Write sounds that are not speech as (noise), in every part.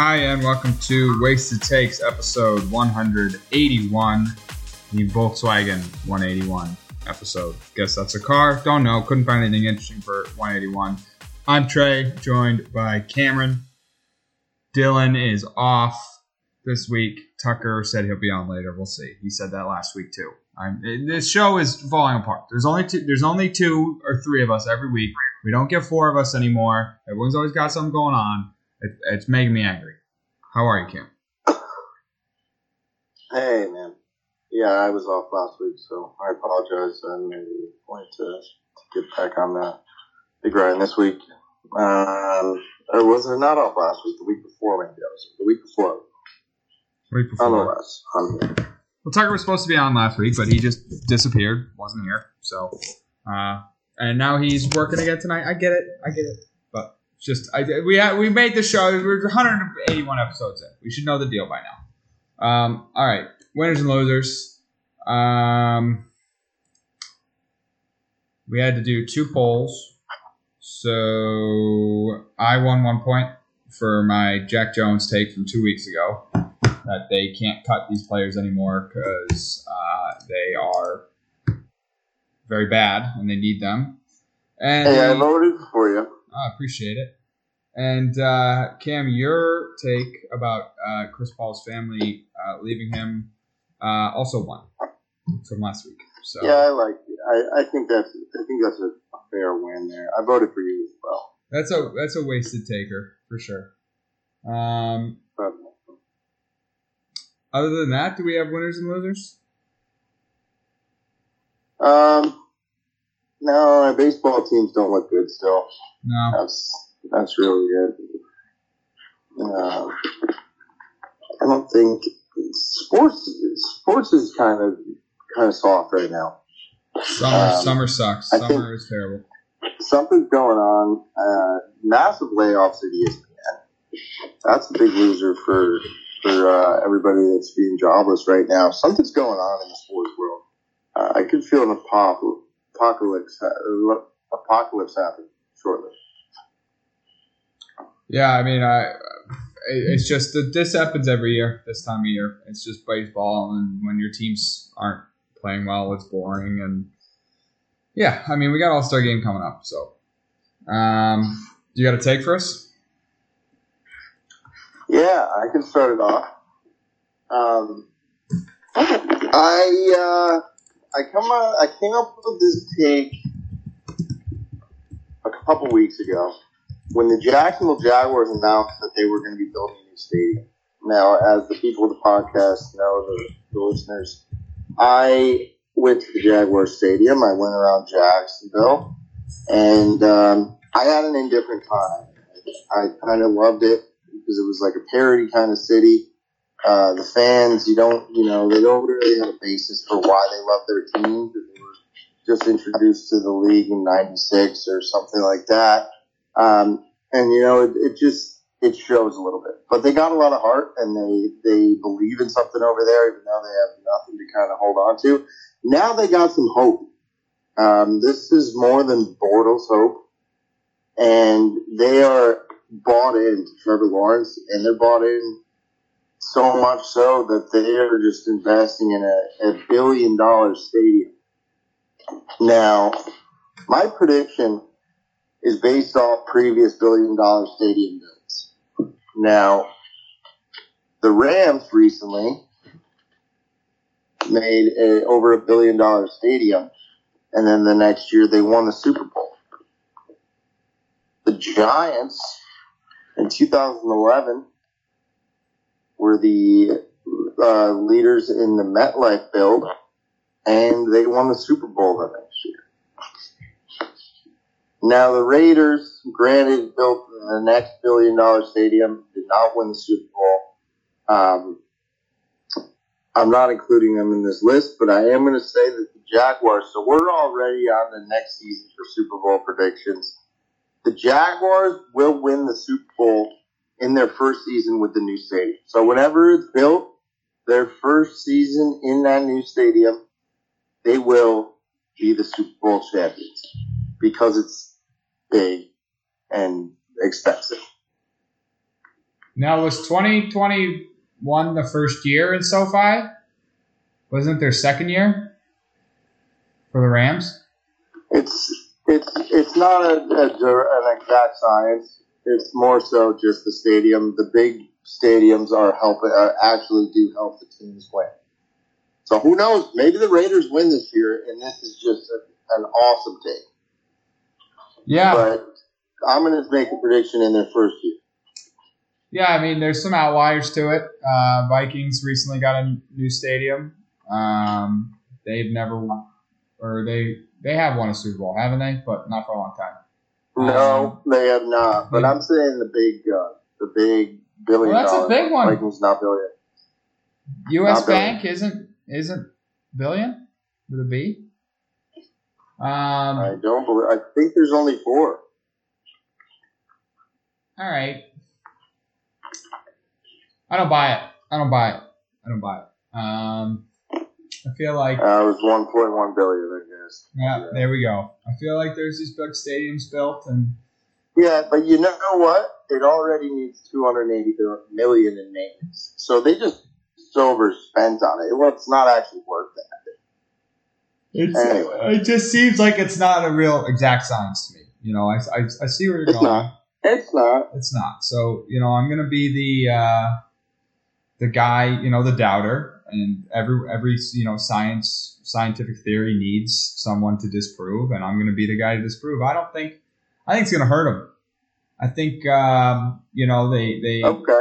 Hi, and welcome to Wasted Takes, episode 181, the Volkswagen 181 episode. Guess that's a car. Don't know. Couldn't find anything interesting for 181. I'm Trey, joined by Cameron. Dylan is off this week. Tucker said he'll be on later. We'll see. He said that last week too. I'm, this show is falling apart. There's only two. There's only two or three of us every week. We don't get four of us anymore. Everyone's always got something going on. It, it's making me angry. How are you, Kim? Hey, man. Yeah, I was off last week, so I apologize. I maybe wanted to, to get back on that big grind this week. Um, or was it not off last week? The week before, maybe that was the week before. Week before. Nonetheless, I'm here. Well, Tucker was supposed to be on last week, but he just disappeared. Wasn't here. So, uh, and now he's working again tonight. I get it. I get it. Just I we had we made the show. We're 181 episodes in. We should know the deal by now. Um, all right, winners and losers. Um, we had to do two polls. So I won one point for my Jack Jones take from two weeks ago that they can't cut these players anymore because uh, they are very bad and they need them. And Hey, I voted for you. I appreciate it. And uh, Cam, your take about uh, Chris Paul's family uh, leaving him uh, also won from last week. So Yeah, I like it. I, I think that's I think that's a, a fair win there. I voted for you as well. that's a that's a wasted taker for sure. Um, other than that, do we have winners and losers? um, no, our baseball teams don't look good still. No. That's that's really good. Uh, I don't think sports sports is kind of kind of soft right now. Summer Um, summer sucks. I Summer is terrible. Something's going on. Uh, massive layoffs at ESPN. That's a big loser for for uh, everybody that's being jobless right now. Something's going on in the sports world. Uh, I could feel an apop- apocalypse apocalypse happen shortly. Yeah, I mean, I it's just that this happens every year. This time of year, it's just baseball, and when your teams aren't playing well, it's boring. And yeah, I mean, we got All Star game coming up, so um, you got a take for us? Yeah, I can start it off. Um, I uh, I come up, I came up with this take a couple weeks ago when the Jacksonville Jaguars announced that they were going to be building a new stadium. Now, as the people of the podcast know, the, the listeners, I went to the Jaguar Stadium. I went around Jacksonville, and um, I had an indifferent time. I kind of loved it because it was like a parody kind of city. Uh, the fans, you don't, you know, they don't really have a basis for why they love their team they were just introduced to the league in '96 or something like that. Um, and you know, it, it just it shows a little bit. But they got a lot of heart and they they believe in something over there, even though they have nothing to kind of hold on to. Now they got some hope. Um, this is more than Bortles' hope, and they are bought in to Trevor Lawrence, and they're bought in so much so that they are just investing in a, a billion dollar stadium. Now, my prediction is based off previous billion dollar stadium builds. Now, the Rams recently made a over a billion dollar stadium, and then the next year they won the Super Bowl. The Giants in 2011 were the uh, leaders in the MetLife build, and they won the Super Bowl the next year. Now the Raiders, granted, built the next billion dollar stadium, did not win the Super Bowl. Um, I'm not including them in this list, but I am going to say that the Jaguars. So we're already on the next season for Super Bowl predictions. The Jaguars will win the Super Bowl in their first season with the new stadium. So whenever it's built, their first season in that new stadium, they will be the Super Bowl champions because it's big and expensive. Now was 2021 the first year in SoFi? Wasn't their second year for the Rams? It's it's it's not a, a, an exact science. It's more so just the stadium. The big stadiums are helping are actually do help the teams win. So who knows? Maybe the Raiders win this year, and this is just a, an awesome take. Yeah, But I'm going to make a prediction in their first year. yeah. I mean, there's some outliers to it. Uh, Vikings recently got a new stadium. Um, they've never won, or they they have won a Super Bowl, haven't they? But not for a long time. No, they have not. But they- I'm saying the big, uh, the big billion Well, that's a big one. Vikings not billion. U.S. Not billion. Bank isn't isn't billion with a B. Um, I don't believe. I think there's only four. All right. I don't buy it. I don't buy it. I don't buy it. Um, I feel like Uh, it was 1.1 billion, I guess. yeah, there we go. I feel like there's these big stadiums built, and Yeah, but you know what? It already needs 280 million in names, so they just overspent on it. Well, it's not actually worth that. it's, Anyway. it just seems like it's not a real exact science to me. You know, I, I, I see where you're It's going. not. It's not. It's not. So you know, I'm gonna be the uh, the guy, you know, the doubter, and every every you know science scientific theory needs someone to disprove, and I'm gonna be the guy to disprove. I don't think I think it's gonna hurt them. I think um, you know they they Okay.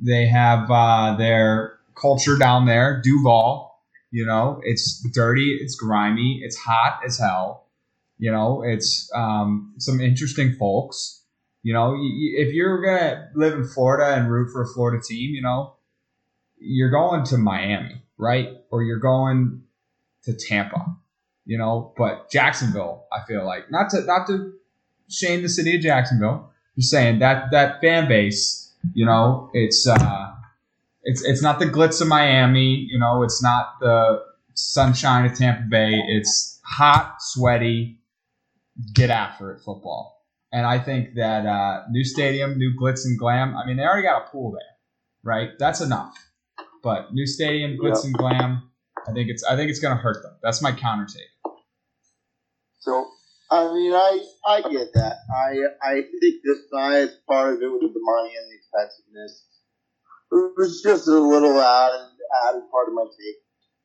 they have uh, their culture down there, Duval. You know, it's dirty, it's grimy, it's hot as hell. You know, it's um, some interesting folks. You know, if you're gonna live in Florida and root for a Florida team, you know, you're going to Miami, right? Or you're going to Tampa. You know, but Jacksonville, I feel like not to not to shame the city of Jacksonville. Just saying that that fan base, you know, it's uh, it's it's not the glitz of Miami. You know, it's not the sunshine of Tampa Bay. It's hot, sweaty, get after it football. And I think that uh, new stadium, new glitz and glam. I mean, they already got a pool there, right? That's enough. But new stadium, glitz Yep. and glam. I think it's I think it's gonna hurt them. That's my counter take. So I mean, I I get that. I I think the science part of it with the money and the expensiveness it was just a little added added part of my take.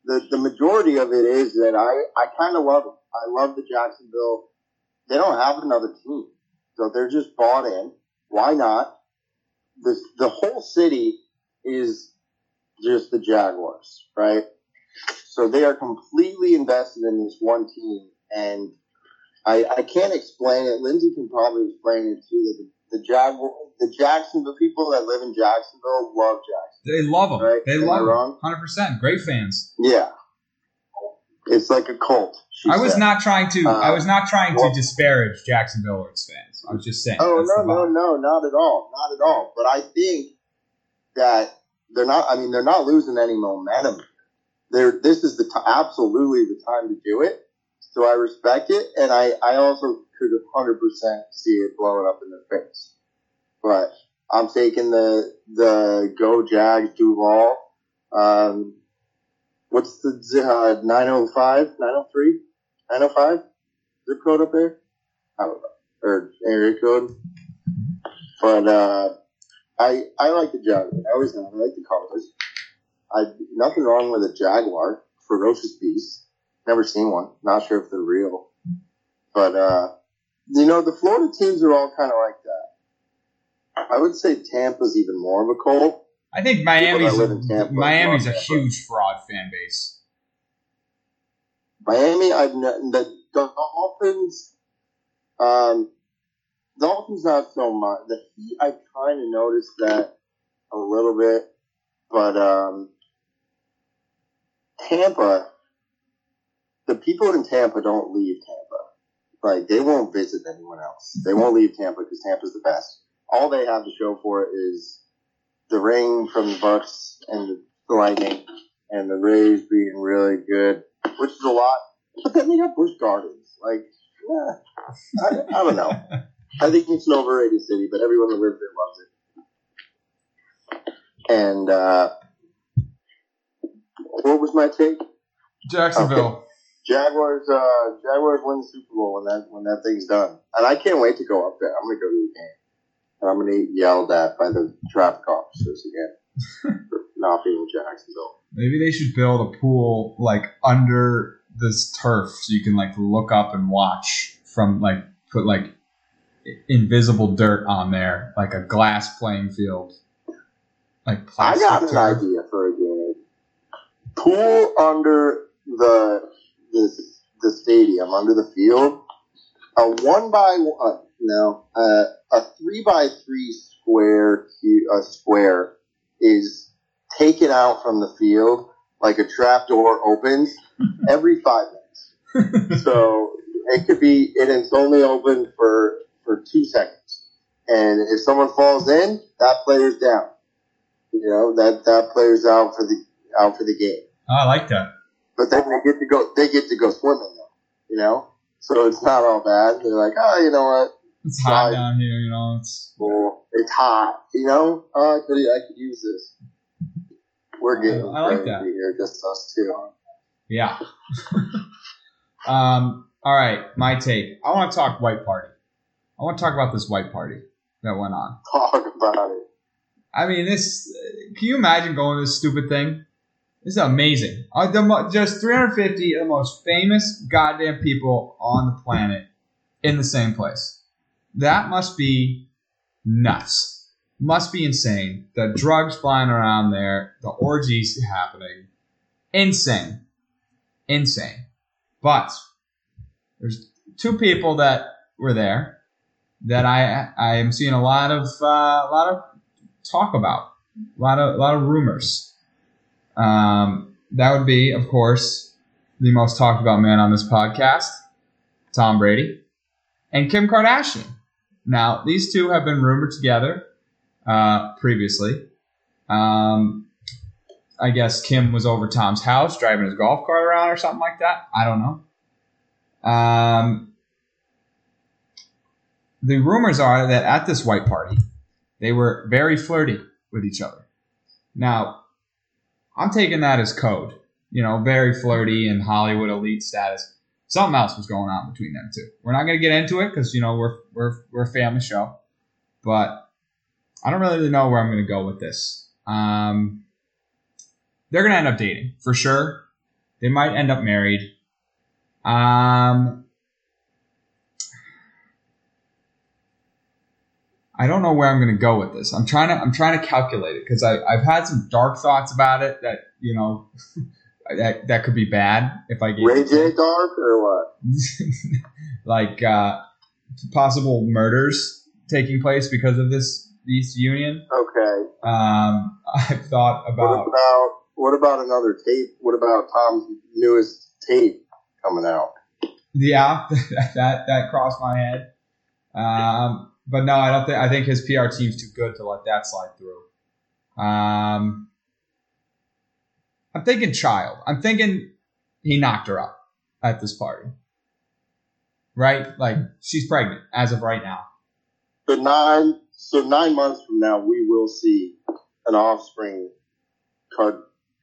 The the majority of it is that I I kind of love it. I love the Jacksonville. They don't have another team, so they're just bought in. Why not? The the whole city is just the Jaguars, right? So they are completely invested in this one team, and I, I can't explain it. Lindsay can probably explain it too. That the, the Jaguar, the Jacksonville people that live in Jacksonville love Jacksonville. They love them. Right? They Am love them. Hundred percent. Great fans. Yeah, it's like a cult. I was said. not trying to. I Uh, was not trying to disparage Jacksonville or its fans. I was just saying. Oh no, no, no, not at all, not at all. But I think that they're not. I mean, they're not losing any momentum. They're. This is the t- absolutely the time to do it. So I respect it, and I I also could hundred percent see it blowing up in their face. But I'm taking the the Go Jags Duval. Um, what's the uh, 905, 903, 905 zip code up there? I don't know or area code. But uh, I I like the Jaguar. I always have. I like the colors. I nothing wrong with a Jaguar. Ferocious beast. Never seen one. Not sure if they're real. But uh, you know the Florida teams are all kind of like that. I would say Tampa's even more of a cult. I think Miami's Tampa Miami's a huge fraud fan base. Miami, I've the Dolphins. Um, Dolphins not so much. The Heat, I kind of noticed that a little bit, but um, Tampa, the people in Tampa don't leave Tampa. Like they won't visit anyone else. They won't leave Tampa because Tampa's the best. All they have to show for it is the ring from the Bucs and the Lightning, and the Rays being really good, which is a lot. But then they have Busch Gardens. Like, yeah, I, I don't know. I think it's an overrated city, but everyone that lives there loves it. And uh, what was my take? Jacksonville. Jaguars. Uh, Jaguars win the Super Bowl when that when that thing's done, and I can't wait to go up there. I'm gonna go to the game, and I'm gonna get yelled at by the traffic officers again for (laughs) not being in Jacksonville. Maybe they should build a pool like under this turf so you can like look up and watch from like put like invisible dirt on there, like a glass playing field. Like I plastic got an turf. idea for a game. Pool under the the the stadium, under the field. A one by one, no, uh, a three by three square a square is taken out from the field like a trap door opens every five minutes. (laughs) so it could be, and it's only open for for two seconds. And if someone falls in, that player's down. You know that that player's out for the out for the game. Oh, I like that. But then they get to go. They get to go swimming though. You know, so it's not all bad. They're like, oh, you know what? It's hot down here, you know. It's Well, it's hot. You know, oh, I could I could use this. We're getting I like crazy that. here, just us two. yeah. (laughs) um. All right, my take. I want to talk white party. I want to talk about this white party that went on. Talk about it. I mean, this. Can you imagine going to this stupid thing? This is amazing. Uh, the, just 350 of the most famous goddamn people on the planet in the same place. That must be nuts. Must be insane. The drugs flying around there, the orgies happening. Insane. Insane. But there's two people that were there that I I am seeing a lot of uh, a lot of talk about, a lot of a lot of rumors. Um, that would be, of course, the most talked about man on this podcast, Tom Brady, and Kim Kardashian. Now, these two have been rumored together uh, previously. Um, I guess Kim was over Tom's house driving his golf cart around or something like that. I don't know. Um, the rumors are that at this white party, they were very flirty with each other. Now, I'm taking that as code. You know, very flirty and Hollywood elite status. Something else was going on between them two. We're not going to get into it because you know we're we're we're a family show, but I don't really know where I'm going to go with this. Um, they're going to end up dating for sure. They might end up married. Um, I don't know where I'm going to go with this. I'm trying to I'm trying to calculate it because I I've had some dark thoughts about it that you know (laughs) that that could be bad if I gave Ray J Dark or what? (laughs) like uh, possible murders taking place because of this this union. Okay. Um, (laughs) I've thought about What about about what about another tape? What about Tom's newest tape coming out? yeah that that crossed my head. Um, but no, I don't think I think his PR team's too good to let that slide through. Um, I'm thinking child. I'm thinking he knocked her up at this party. Right? Like she's pregnant as of right now. So nine so nine months from now we will see an offspring Card,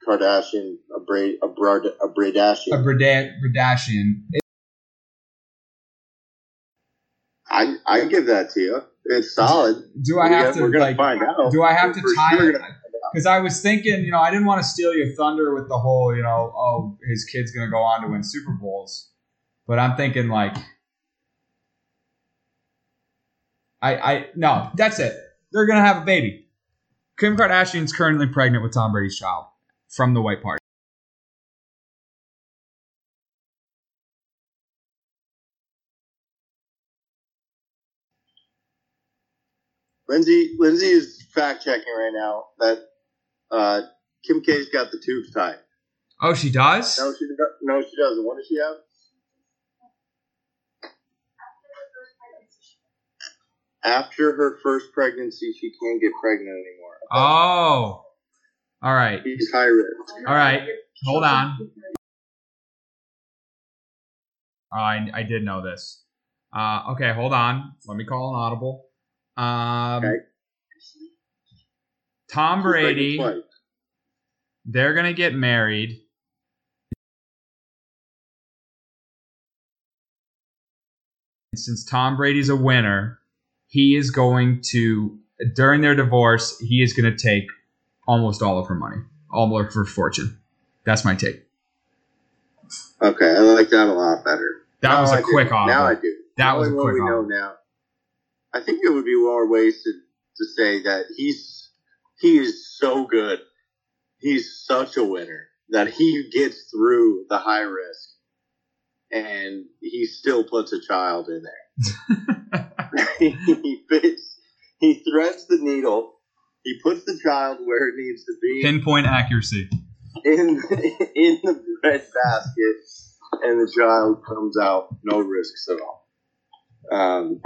Kardashian a Bra a Brad a A Bradashian. Brada- Bradashian. I I give that to you. It's solid. Do I have We're to gonna- we're gonna like? find out. Do I have to We're tie sure it? gonna find out. Because I was thinking, you know, I didn't want to steal your thunder with the whole, you know, oh, his kid's gonna go on to win Super Bowls, but I'm thinking like, I, I, no, that's it. They're gonna have a baby. Kim Kardashian's currently pregnant with Tom Brady's child from the White Party. Lindsay Lindsay is fact checking right now that uh, Kim K's got the tubes tied. Oh, she does. No, she do- no she doesn't. What does she have? After her first pregnancy, she can't get pregnant anymore. Oh, all right, She's high risk. all right. Hold on. Oh, I, I did know this. Uh, okay, hold on. Let me call an audible. Um, Okay. Tom Brady. They're gonna get married. Since Tom Brady's a winner, he is going to during their divorce, he is going to take almost all of her money, all of her fortune. That's my take. Okay, I like that a lot better. That Now was a I do. quick offer. Now I do. That was a quick we know offer. now. I think it would be more wasted to say that he's he is so good. He's such a winner that he gets through the high risk, and he still puts a child in there. (laughs) (laughs) he fits. He threads the needle. He puts the child where it needs to be Pinpoint accuracy. in (laughs) in the bread basket, and the child comes out no risks at all. Um,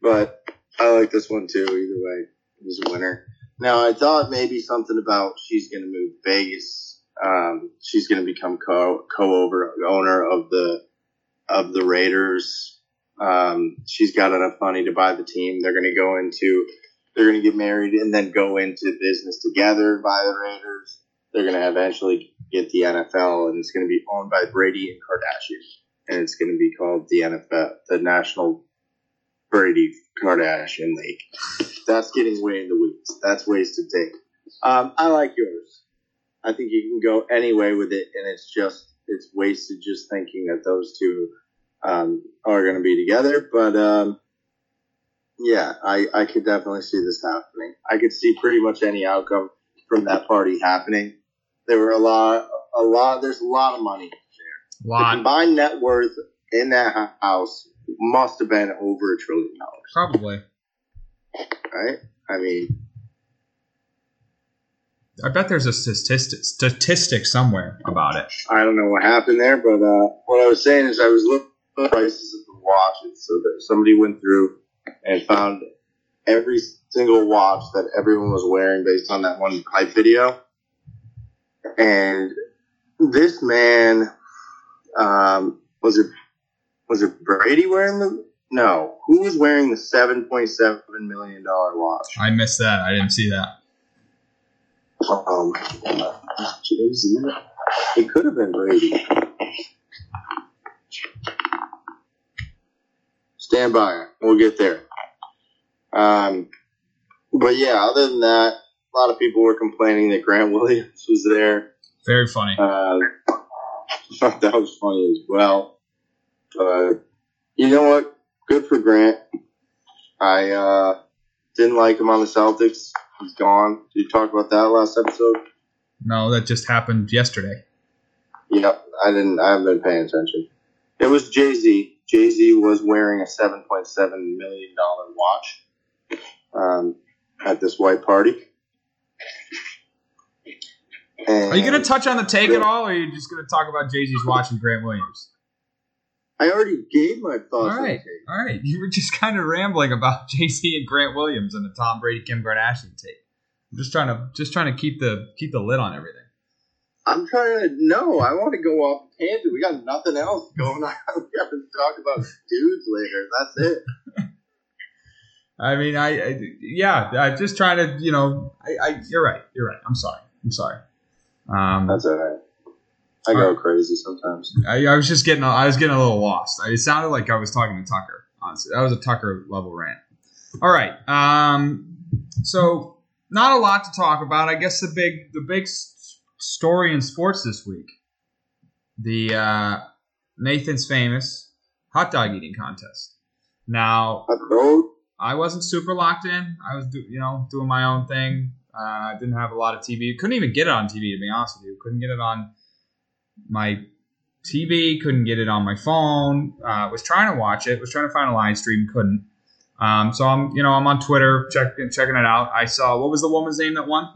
but I like this one too. Either way, he's a winner. Now I thought maybe something about she's going to move Vegas. Um, she's going to become co co owner of the of the Raiders. Um, she's got enough money to buy the team. They're going to go into they're going to get married and then go into business together by the Raiders they're going to eventually get the NFL, and it's going to be owned by Brady and Kardashian, and it's going to be called the NFL, the National Brady Kardashian League. That's getting way in the weeds. That's wasted take. Um, I like yours. I think you can go any way with it, and it's just it's wasted just thinking that those two um, are going to be together. But um, yeah, I, I could definitely see this happening. I could see pretty much any outcome from that party happening. There were a lot, a lot. There's a lot of money. The Lot. combined net worth in that house must have been over a trillion dollars, Probably. right? I mean, I bet there's a statistic statistic somewhere about it. I don't know what happened there, but uh, what I was saying is I was looking at the prices of the watches. So that somebody went through and found every single watch that everyone was wearing based on that one hype video. And this man, um, was it was it Brady wearing the? No, who was wearing the seven point seven million dollar watch? I missed that. I didn't see that. Um, Jay-Z? It could have been Brady. Stand by. We'll get there. Um, but yeah, other than that, a lot of people were complaining that Grant (laughs) Williams was there. Very funny. Uh, (laughs) that was funny as well. But you know what? Good for Grant. I uh, didn't like him on the Celtics. He's gone. Did you talk about that last episode? No, that just happened yesterday. Yep, I didn't. I haven't been paying attention. It was Jay Z. Jay Z was wearing a seven point seven million dollar watch um, at this white party. And Are you going to touch on the take at all, or are you just going to talk about Jay Z's watch and Grant Williams? I already gave my thoughts. All right, all right. You were just (laughs) kind of rambling about (laughs) Jay Z and Grant Williams and the Tom Brady Kim Kardashian take. I'm just trying to just trying to keep the keep the lid on everything. I'm trying to. No, I want to go off tangent. We got nothing else going on. (laughs) We have to talk about dudes later. That's it. I mean, I, I yeah, I'm just trying to you know, I, I you're right, you're right. I'm sorry, I'm sorry. Um, That's all right. I go crazy sometimes. I, I was just getting I was getting a little lost. It sounded like I was talking to Tucker. Honestly, that was a Tucker level rant. All right. Um, so not a lot to talk about. I guess the big the big s- story in sports this week, the uh, Nathan's famous hot dog eating contest. Now. I wasn't super locked in. I was do, you know doing my own thing. Uh, I didn't have a lot of TV. Couldn't even get it on TV to be honest with you. Couldn't get it on my TV. Couldn't get it on my phone. Uh, was trying to watch it. Was trying to find a live stream. Couldn't. Um, so I'm you know I'm on Twitter checking checking it out. I saw what was the woman's name that won?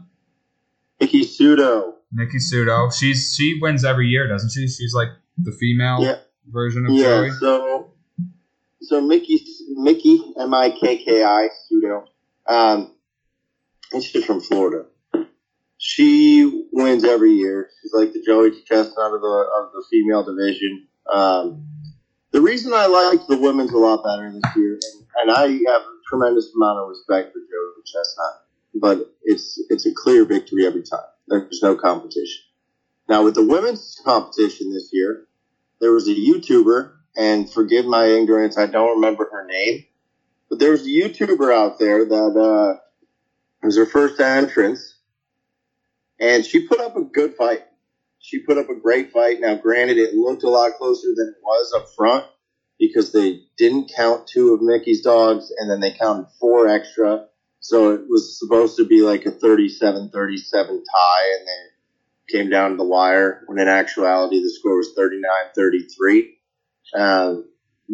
Icky Sudo. Nikki Sudo. She's she wins every year, doesn't she? She's like the female Yeah. version of Yeah. Joey. So, so Miki, Miki, M I K K I Sudo. Um, and she's from Florida. She wins every year. She's like the Joey Chestnut of the of the female division. Um, the reason I liked the women's a lot better this year, and, and I have a tremendous amount of respect for Joey Chestnut, but it's it's a clear victory every time. There's no competition. Now with the women's competition this year, there was a YouTuber, and forgive my ignorance, I don't remember her name, but there was a YouTuber out there that uh, was her first entrance, and she put up a good fight. She put up a great fight. Now, granted, it looked a lot closer than it was up front because they didn't count two of Miki's dogs, and then they counted four extra. So it was supposed to be like a 37 37 tie, and they came down to the wire when in actuality the score was 39 33. Um,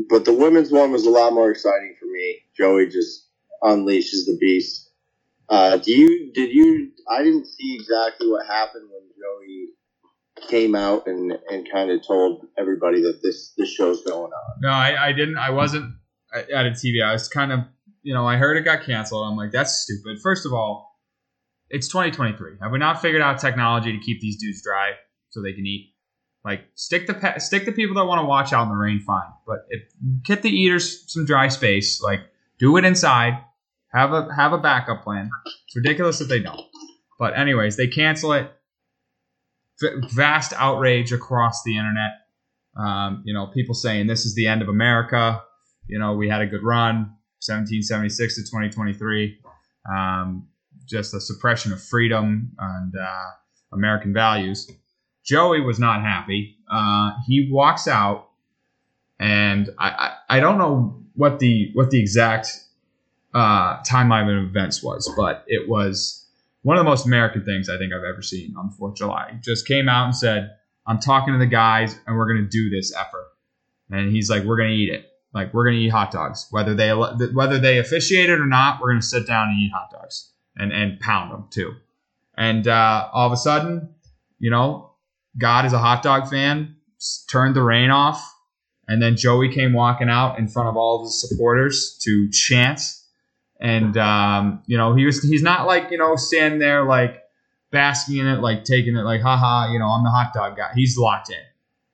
but the women's one was a lot more exciting for me. Joey just unleashes the beast. Uh, do you, did you, I didn't see exactly what happened when Joey came out and, and kind of told everybody that this, this show's going on. No, I, I didn't. I wasn't at a TV. I was kind of, you know, I heard it got canceled. I'm like, that's stupid. First of all, it's 2023. Have we not figured out technology to keep these dudes dry so they can eat? Like, stick the pe- stick the people that want to watch out in the rain, fine. But if get the eaters some dry space, like do it inside. Have a have a backup plan. It's ridiculous that they don't. But anyways, they cancel it. V- vast outrage across the internet. Um, you know, people saying this is the end of America. You know, we had a good run, 1776 to 2023. Um, just a suppression of freedom and uh, American values. Joey was not happy. Uh, he walks out, and I, I, I don't know what the what the exact uh, timeline of events was, but it was one of the most American things I think I've ever seen on the Fourth of July. Just came out and said, "I'm talking to the guys, and we're gonna do this effort." And he's like, "We're gonna eat it. Like we're gonna eat hot dogs, whether they whether they officiate it or not. We're gonna sit down and eat hot dogs and and pound them too." And uh, all of a sudden, you know, God is a hot dog fan, turned the rain off, and then Joey came walking out in front of all of his supporters to chant. And um, you know, he was he's not like, you know, standing there like basking in it, like taking it like, haha, you know, I'm the hot dog guy. He's locked in.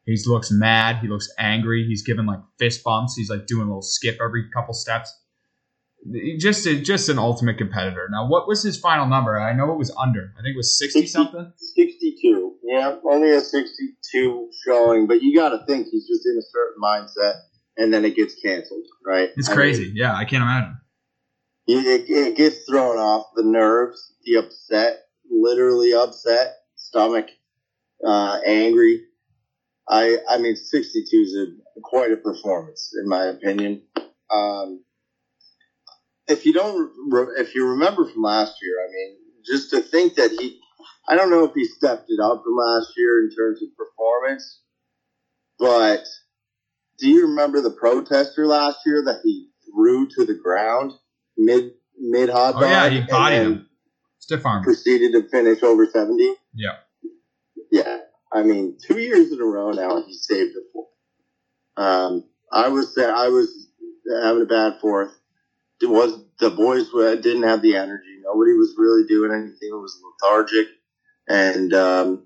He looks mad. He looks angry. He's giving like fist bumps. He's like doing a little skip every couple steps. Just a, just an ultimate competitor. Now, what was his final number? I know it was under. I think it was sixty something. Sixty-two. Yeah, only a sixty-two showing, but you got to think he's just in a certain mindset, and then it gets canceled, right? It's I crazy. Mean, yeah, I can't imagine. It, it gets thrown off. The nerves, the upset, literally upset, stomach, uh, angry. I I mean, sixty-two is a, quite a performance, in my opinion. Um, if you don't, if you remember from last year, I mean, just to think that he, I don't know if he stepped it up from last year in terms of performance, but do you remember the protester last year that he threw to the ground mid mid hot? Oh yeah, he bodied him. Stiff arm. Proceeded to finish over seventy. Yeah. Yeah, I mean, two years in a row now he saved the fourth. Um, I was I was having a bad fourth it was the boys didn't have the energy. Nobody was really doing anything. It was lethargic, and um,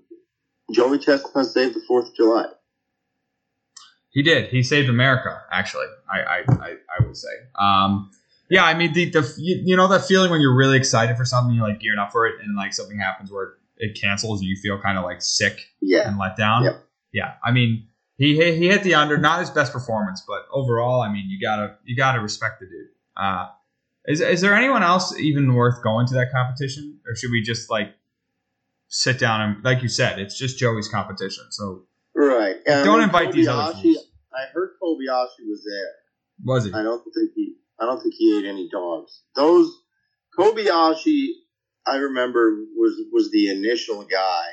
Joey Chestnut saved the Fourth of July. He did. He saved America. Actually, I I, I, I would say. Um, yeah, I mean the, the you, you, know that feeling when you're really excited for something, you're like gearing up for it, and like something happens where it cancels, and you feel kind of like sick yeah. and let down. Yep. Yeah, I mean he he hit the under, not his best performance, but overall, I mean you gotta you gotta respect the dude. Uh, is is there anyone else even worth going to that competition, or should we just like sit down and like you said, it's just Joey's competition. So right, don't invite Kobayashi, these other fools. I heard Kobayashi was there. Was he? I don't think he. I don't think he ate any dogs. Those Kobayashi, I remember was was the initial guy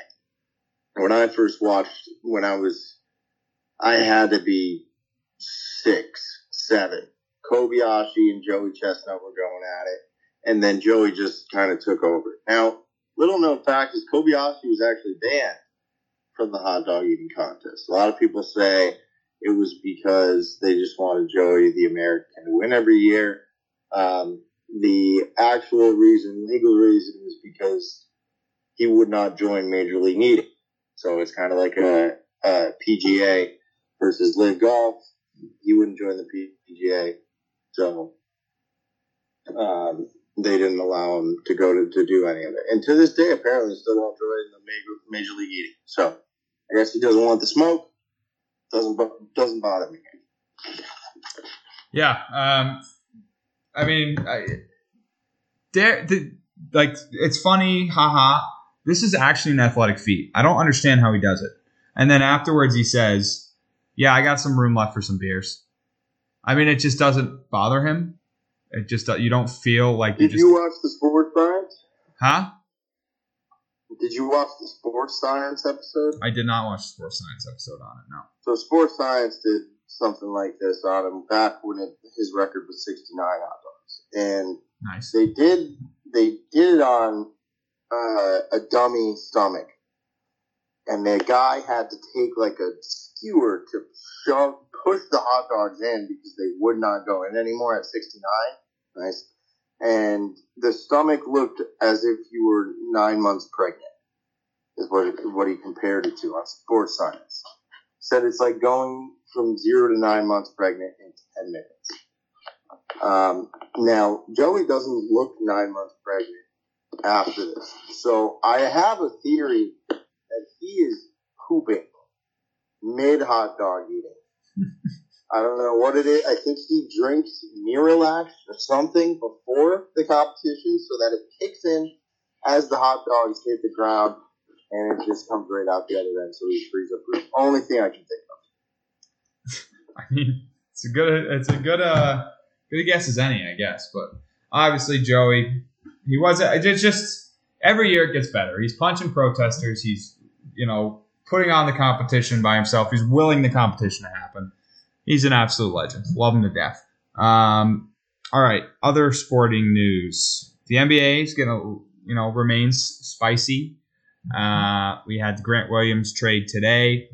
when I first watched. When I was, I had to be six, seven Kobayashi and Joey Chestnut were going at it, and then Joey just kind of took over. Now, little known fact is Kobayashi was actually banned from the hot dog eating contest. A lot of people say it was because they just wanted Joey, the American, to win every year. Um, the actual reason, legal reason, is because he would not join Major League Eating. So it's kind of like a, a PGA versus LIV Golf. He wouldn't join the PGA. So, um, they didn't allow him to go to, to do any of it. And to this day, apparently, still won't join the major, major league eating. So I guess he doesn't want the smoke. Doesn't doesn't bother me. Yeah. Um, I mean, I, there, the, like, it's funny, haha. This is actually an athletic feat. I don't understand how he does it. And then afterwards, he says, "Yeah, I got some room left for some beers." I mean, it just doesn't bother him. It just you don't feel like you Did just, you watch the sports science? huh? Did you watch the sports science episode? I did not watch the sports science episode on it. No. So sports science did something like this on him back when it, his record was 69 hot dogs, and Nice. they did they did it on uh, a dummy stomach, and the guy had to take like a skewer to shove push the hot dogs in because they would not go in anymore at 69. Nice. And the stomach looked as if you were nine months pregnant. Is what what he compared it to on Sports Science. Said it's like going from zero to nine months pregnant in ten minutes. Um, now Joey doesn't look nine months pregnant after this, so I have a theory that he is pooping mid hot dog eating. (laughs) I don't know what it is. I think he drinks Miralax or something before the competition so that it kicks in as the hot dogs hit the ground and it just comes right out the other end so he frees up room. Only thing I can think of. (laughs) I mean, it's a good, it's a good, uh, good guess as any, I guess. But obviously, Joey, he was. It's just every year it gets better. He's punching protesters. He's, you know, putting on the competition by himself. He's willing the competition to happen. He's an absolute legend. Love him to death. Um, all right, other sporting news. The NBA is gonna, you know, remains spicy. Uh, we had Grant Williams trade today.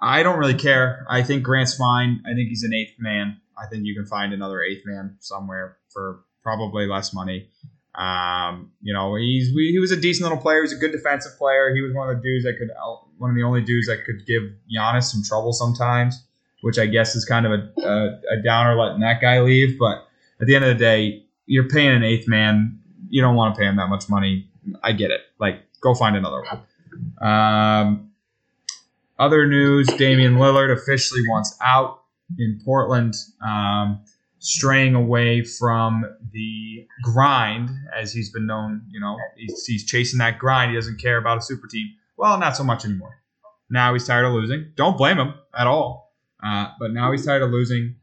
I don't really care. I think Grant's fine. I think he's an eighth man. I think you can find another eighth man somewhere for probably less money. Um, you know, he's he was a decent little player. He's a good defensive player. He was one of the dudes that could one of the only dudes that could give Giannis some trouble sometimes, which I guess is kind of a, a, a downer letting that guy leave. But at the end of the day, you're paying an eighth man. You don't want to pay him that much money. I get it. Like, go find another one. Um, other news: Damian Lillard officially wants out in Portland, um, straying away from the grind, as he's been known. You know, he's, he's chasing that grind. He doesn't care about a super team. Well, not so much anymore. Now he's tired of losing. Don't blame him at all. Uh, but now he's tired of losing.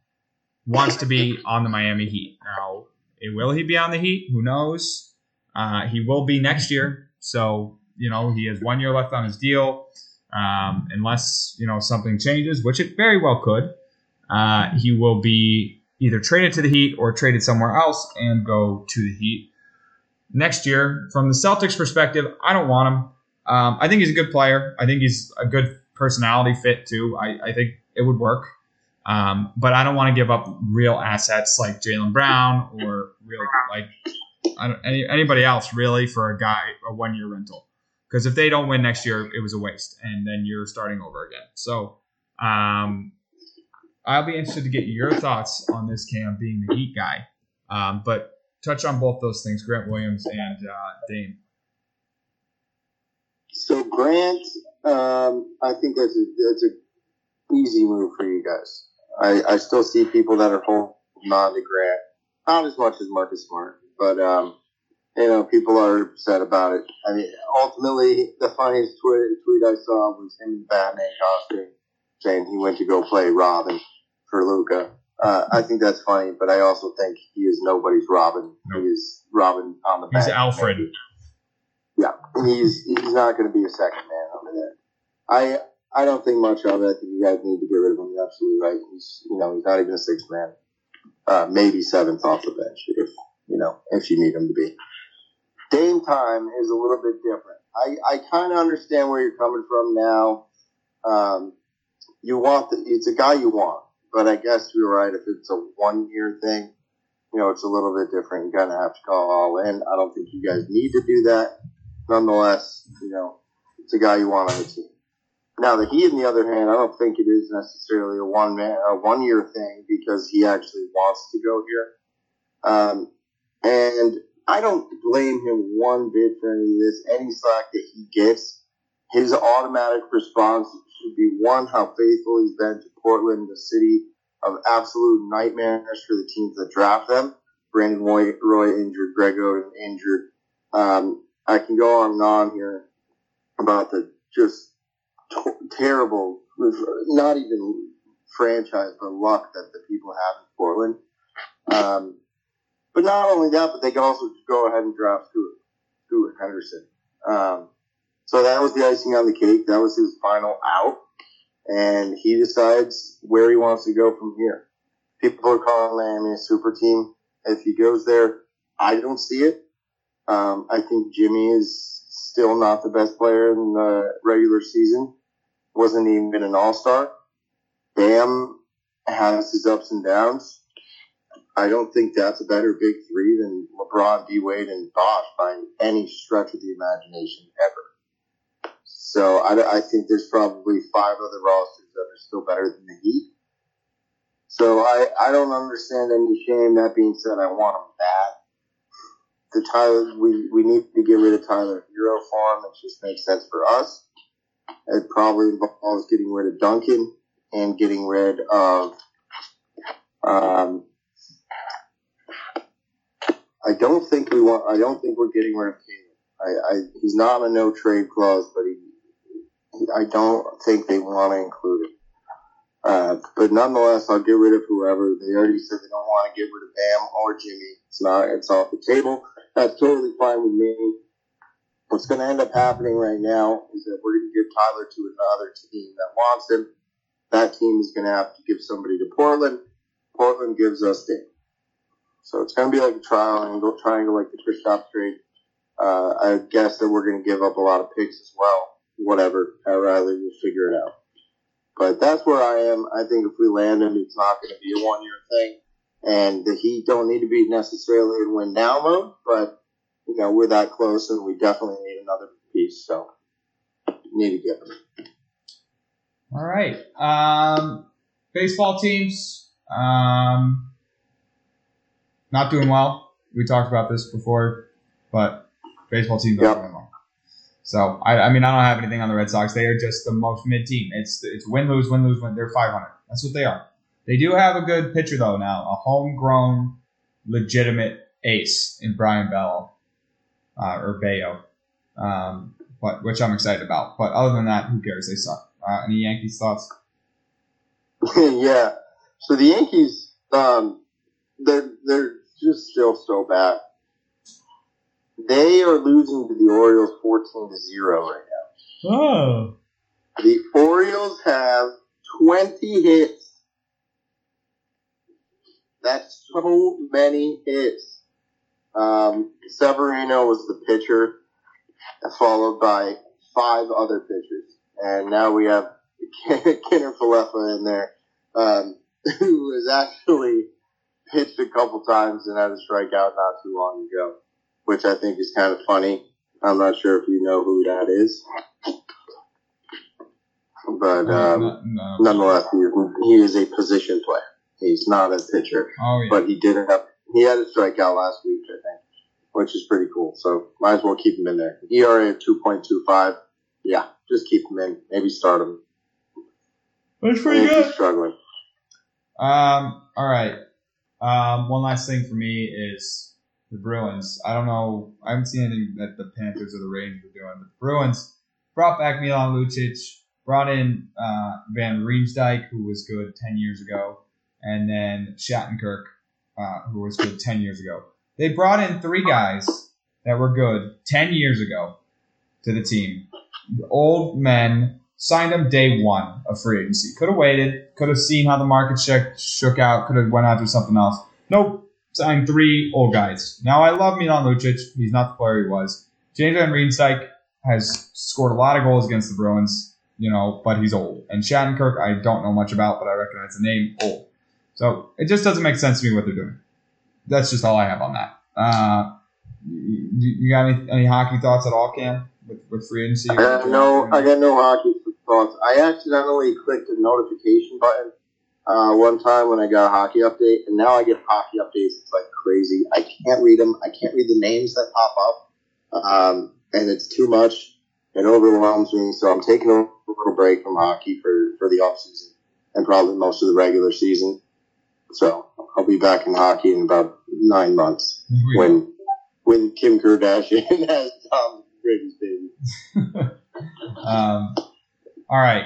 Wants to be on the Miami Heat. Now, will he be on the Heat? Who knows? Uh, he will be next year. So, you know, he has one year left on his deal. Um, unless, you know, something changes, which it very well could. Uh, he will be either traded to the Heat or traded somewhere else and go to the Heat. Next year, from the Celtics perspective, I don't want him. Um, I think he's a good player. I think he's a good personality fit too. I, I think it would work. Um, but I don't want to give up real assets like Jaylen Brown or real like any, anybody else really for a guy a one year rental. Because if they don't win next year, it was a waste, and then you're starting over again. So um, I'll be interested to get your thoughts on this Cam being the Heat guy. Um, but touch on both those things, Grant Williams and uh, Dame. So Grant, um, I think that's a that's a easy move for you guys. I, I still see people that are holding on to Grant, not as much as Marcus Smart, but um, you know, people are upset about it. I mean, ultimately, the funniest tweet, tweet I saw was him in Batman costume saying he went to go play Robin for Luka. Uh, I think that's funny, but I also think he is nobody's Robin. He is Robin on the back. He's bench, Alfred. Yeah, he's he's not going to be a second man over there. I I don't think much of it. I think you guys need to get rid of him. You're absolutely right. He's you know he's not even a sixth man. Uh, maybe seventh off the bench if you know if you need him to be. Dame time is a little bit different. I I kind of understand where you're coming from now. Um, you want the, it's a guy you want, but I guess you're right. If it's a one year thing, you know, it's a little bit different. You kind of have to call all in. I don't think you guys need to do that. Nonetheless, you know, it's a guy you want on the team. Now the Heat, on the other hand, I don't think it is necessarily a one man, a one year thing because he actually wants to go here. Um, and I don't blame him one bit for any of this. Any slack that he gets, his automatic response should be one, how faithful he's been to Portland, the city of absolute nightmares for the teams that draft them. Brandon Roy, Roy injured, Greg Oden injured. Um, I can go on and on here about the just terrible, not even franchise, but luck that the people have in Portland. Um, but not only that, but they can also go ahead and draft Stuart, Stuart Henderson. Um, so that was the icing on the cake. That was his final out. And he decides where he wants to go from here. People are calling Miami a super team. If he goes there, I don't see it. Um, I think Jimmy is still not the best player in the regular season. Wasn't even an all-star. Bam has his ups and downs. I don't think that's a better big three than LeBron, D Wade, and Bosh by any stretch of the imagination ever. So I, I think there's probably five other rosters that are still better than the Heat. So I, I don't understand any shame. That being said, I want him bad. The Tyler, we, we need to get rid of Tyler Herro for him. It just makes sense for us. It probably involves getting rid of Duncan and getting rid of um, I don't think we want. I don't think we're getting rid of Caleb. I, I he's not on a no trade clause, but he. I don't think they want to include him. Uh, but nonetheless, I'll get rid of whoever. They already said they don't want to get rid of Bam or Jimmy. It's not. It's off the table. That's totally fine with me. What's going to end up happening right now is that we're going to give Tyler to another team that wants him. That team is going to have to give somebody to Portland. Portland gives us Dame. So it's going to be like a triangle, triangle like the Kristaps trade. Uh, I guess that we're going to give up a lot of picks as well. Whatever, Pat Riley will figure it out. But that's where I am. I think if we land him, it's not going to be a one year thing. And the Heat don't need to be necessarily in win now mode, but you know we're that close, and we definitely need another piece. So need to get him. All right. Um, baseball teams. Um, not doing well. We talked about this before, but baseball teams not Yep. doing well. So I, I mean, I don't have anything on the Red Sox. They are just the most mid team. It's it's win lose win lose win. They're 500. That's what they are. They do have a good pitcher though now, a homegrown, legitimate ace in Brayan Bello uh, or Bayo, um, but which I'm excited about. But other than that, who cares? They suck. Uh, any Yankees thoughts? (laughs) yeah. So the Yankees, um, they're they're just still so bad. They are losing to the Orioles fourteen to zero right now. Oh. The Orioles have twenty hits. That's so many hits. Um, Severino was the pitcher, followed by five other pitchers, and now we have (laughs) Kiner-Falefa in there, um, (laughs) who has actually pitched a couple times and had a strikeout not too long ago, which I think is kind of funny. I'm not sure if you know who that is, but um, no, no. nonetheless, he is, he is a position player. He's not a pitcher, Oh yeah. but he did have he had a strikeout last week, I think, which is pretty cool. So might as well keep him in there. ERA of two point two five. Yeah, just keep him in. Maybe start him. That's if he's struggling. Um, all right. Um, one last thing for me is the Bruins. I don't know. I haven't seen anything that the Panthers or the Rangers are doing. But the Bruins brought back Milan Lucic, brought in uh, Van Riemsdyk, who was good 10 years ago, and then Shattenkirk, uh, who was good 10 years ago. They brought in three guys that were good 10 years ago to the team. Old men signed them day one of free agency. Could have waited. Could have seen how the market shook, shook out. Could have went after something else. Nope. Signed three old guys. Now I love Milan Lucic. He's not the player he was. James Van Riemsdyk has scored a lot of goals against the Bruins, you know, but he's old. And Shattenkirk, I don't know much about, but I recognize the name. Old. So it just doesn't make sense to me what they're doing. That's just all I have on that. Uh, you, you got any, any hockey thoughts at all, Cam, with, with free agency? I got no, I got no hockey thoughts. I accidentally clicked the notification button uh, one time when I got a hockey update, and now I get hockey updates. It's like crazy. I can't read them. I can't read the names that pop up, um, and it's too much. It overwhelms me. So I'm taking a little break from hockey for for the off season and probably most of the regular season. So I'll be back in hockey in about nine months when when Kim Kardashian (laughs) has Tom Brady's baby. (laughs) um, all right.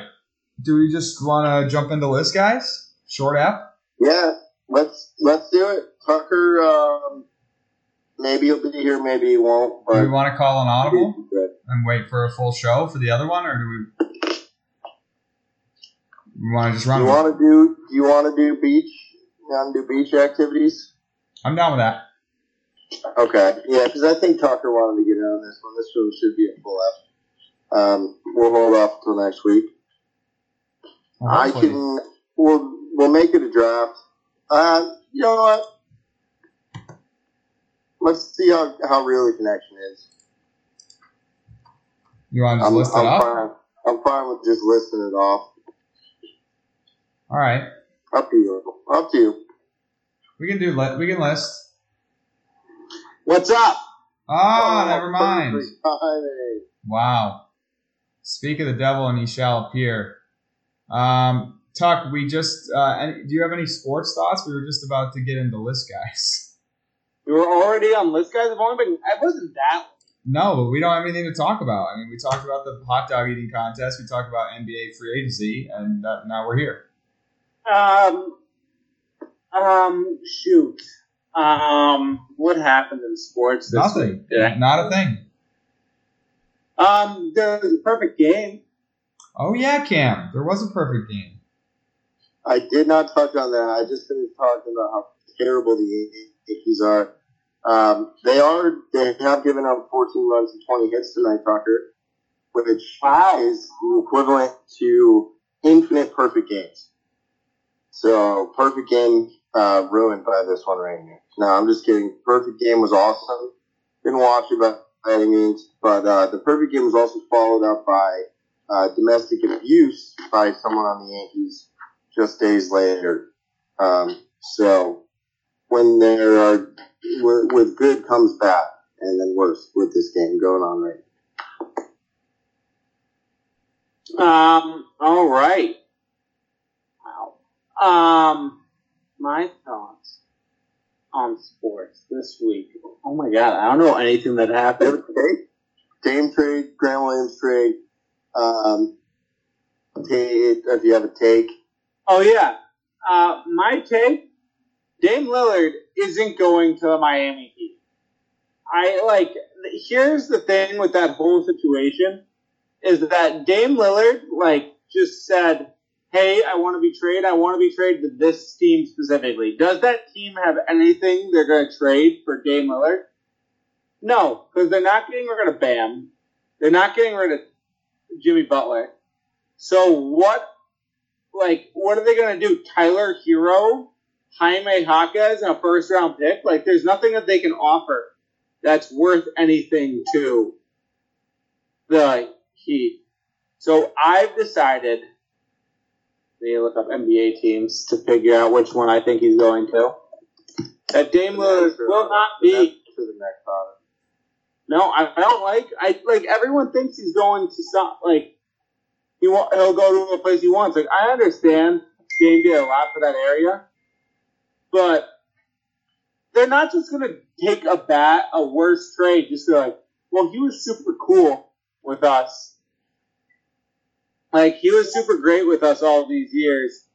Do we just want to jump into list, guys? Short app. Yeah, let's let's do it. Tucker, um, maybe he'll be here, maybe he won't. But do we want to call an audible and wait for a full show for the other one, or do we? We want to just run. Do you want to do? Do you want to do beach? To do beach activities? I'm down with that. Okay, yeah, because I think Tucker wanted to get on this one. This one should be a full F. Um, we'll hold off until next week. Well, I can. We'll we'll make it a draft. Uh, you know what? Let's see how, how real the connection is. You want to just I'm, list it I'm? Fine. I'm fine with just listing it off. All right. Up to you. Up to you. We can do. Li- we can list. What's up? Oh, never mind. Wow. Speak of the devil, and he shall appear. Um, Tuck, we just. Uh, any, do you have any sports thoughts? We were just about to get into list guys. You were already on list guys. I've only been. I wasn't that. No, but we don't have anything to talk about. I mean, we talked about the hot dog eating contest. We talked about NBA free agency, and uh, now we're here. Um. Um. Shoot. Um. What happened in sports? This Nothing. Week? Yeah. Not a thing. Um. There was a perfect game. Oh yeah, Cam. There was a perfect game. I did not touch on that. I just finished talking about how terrible the Yankees are. Um, they are. They have given up 14 runs and 20 hits tonight, Tucker, which Wow. is the equivalent to infinite perfect games. So perfect game uh, ruined by this one right here. No, I'm just kidding. Perfect game was awesome. Didn't watch it by any means, but uh, the perfect game was also followed up by uh, domestic abuse by someone on the Yankees just days later. Um, so when there are with, with good comes bad, and then worse with this game going on right. Um. All right. Wow. Um. My thoughts on sports this week. Oh my god, I don't know anything that happened. Dame trade, Grant Williams trade. Um, take, if you have a take, Oh yeah. Uh, my take: Dame Lillard isn't going to the Miami Heat. I like. Here's the thing with that whole situation is that Dame Lillard like just said, "Hey, I want to be traded. I want to be traded to this team specifically." Does that team have anything they're going to trade for Dame Lillard? No, because they're not getting rid of Bam. They're not getting rid of Jimmy Butler. So what like, what are they going to do? Tyler Herro, Jaime Jaquez, and a first round pick? Like, there's nothing that they can offer that's worth anything to the Heat. So I've decided. Me look up NBA teams to figure out which one I think he's going to. That Dame Lillard will not be. to the next product. No, I, I don't like. I like everyone thinks he's going to stop. Like he wa- he'll go to a place he wants. Like I understand Dame did a lot for that area, but they're not just gonna take a bat a worse trade just to be like, well, he was super cool with us. Like he was super great with us all these years.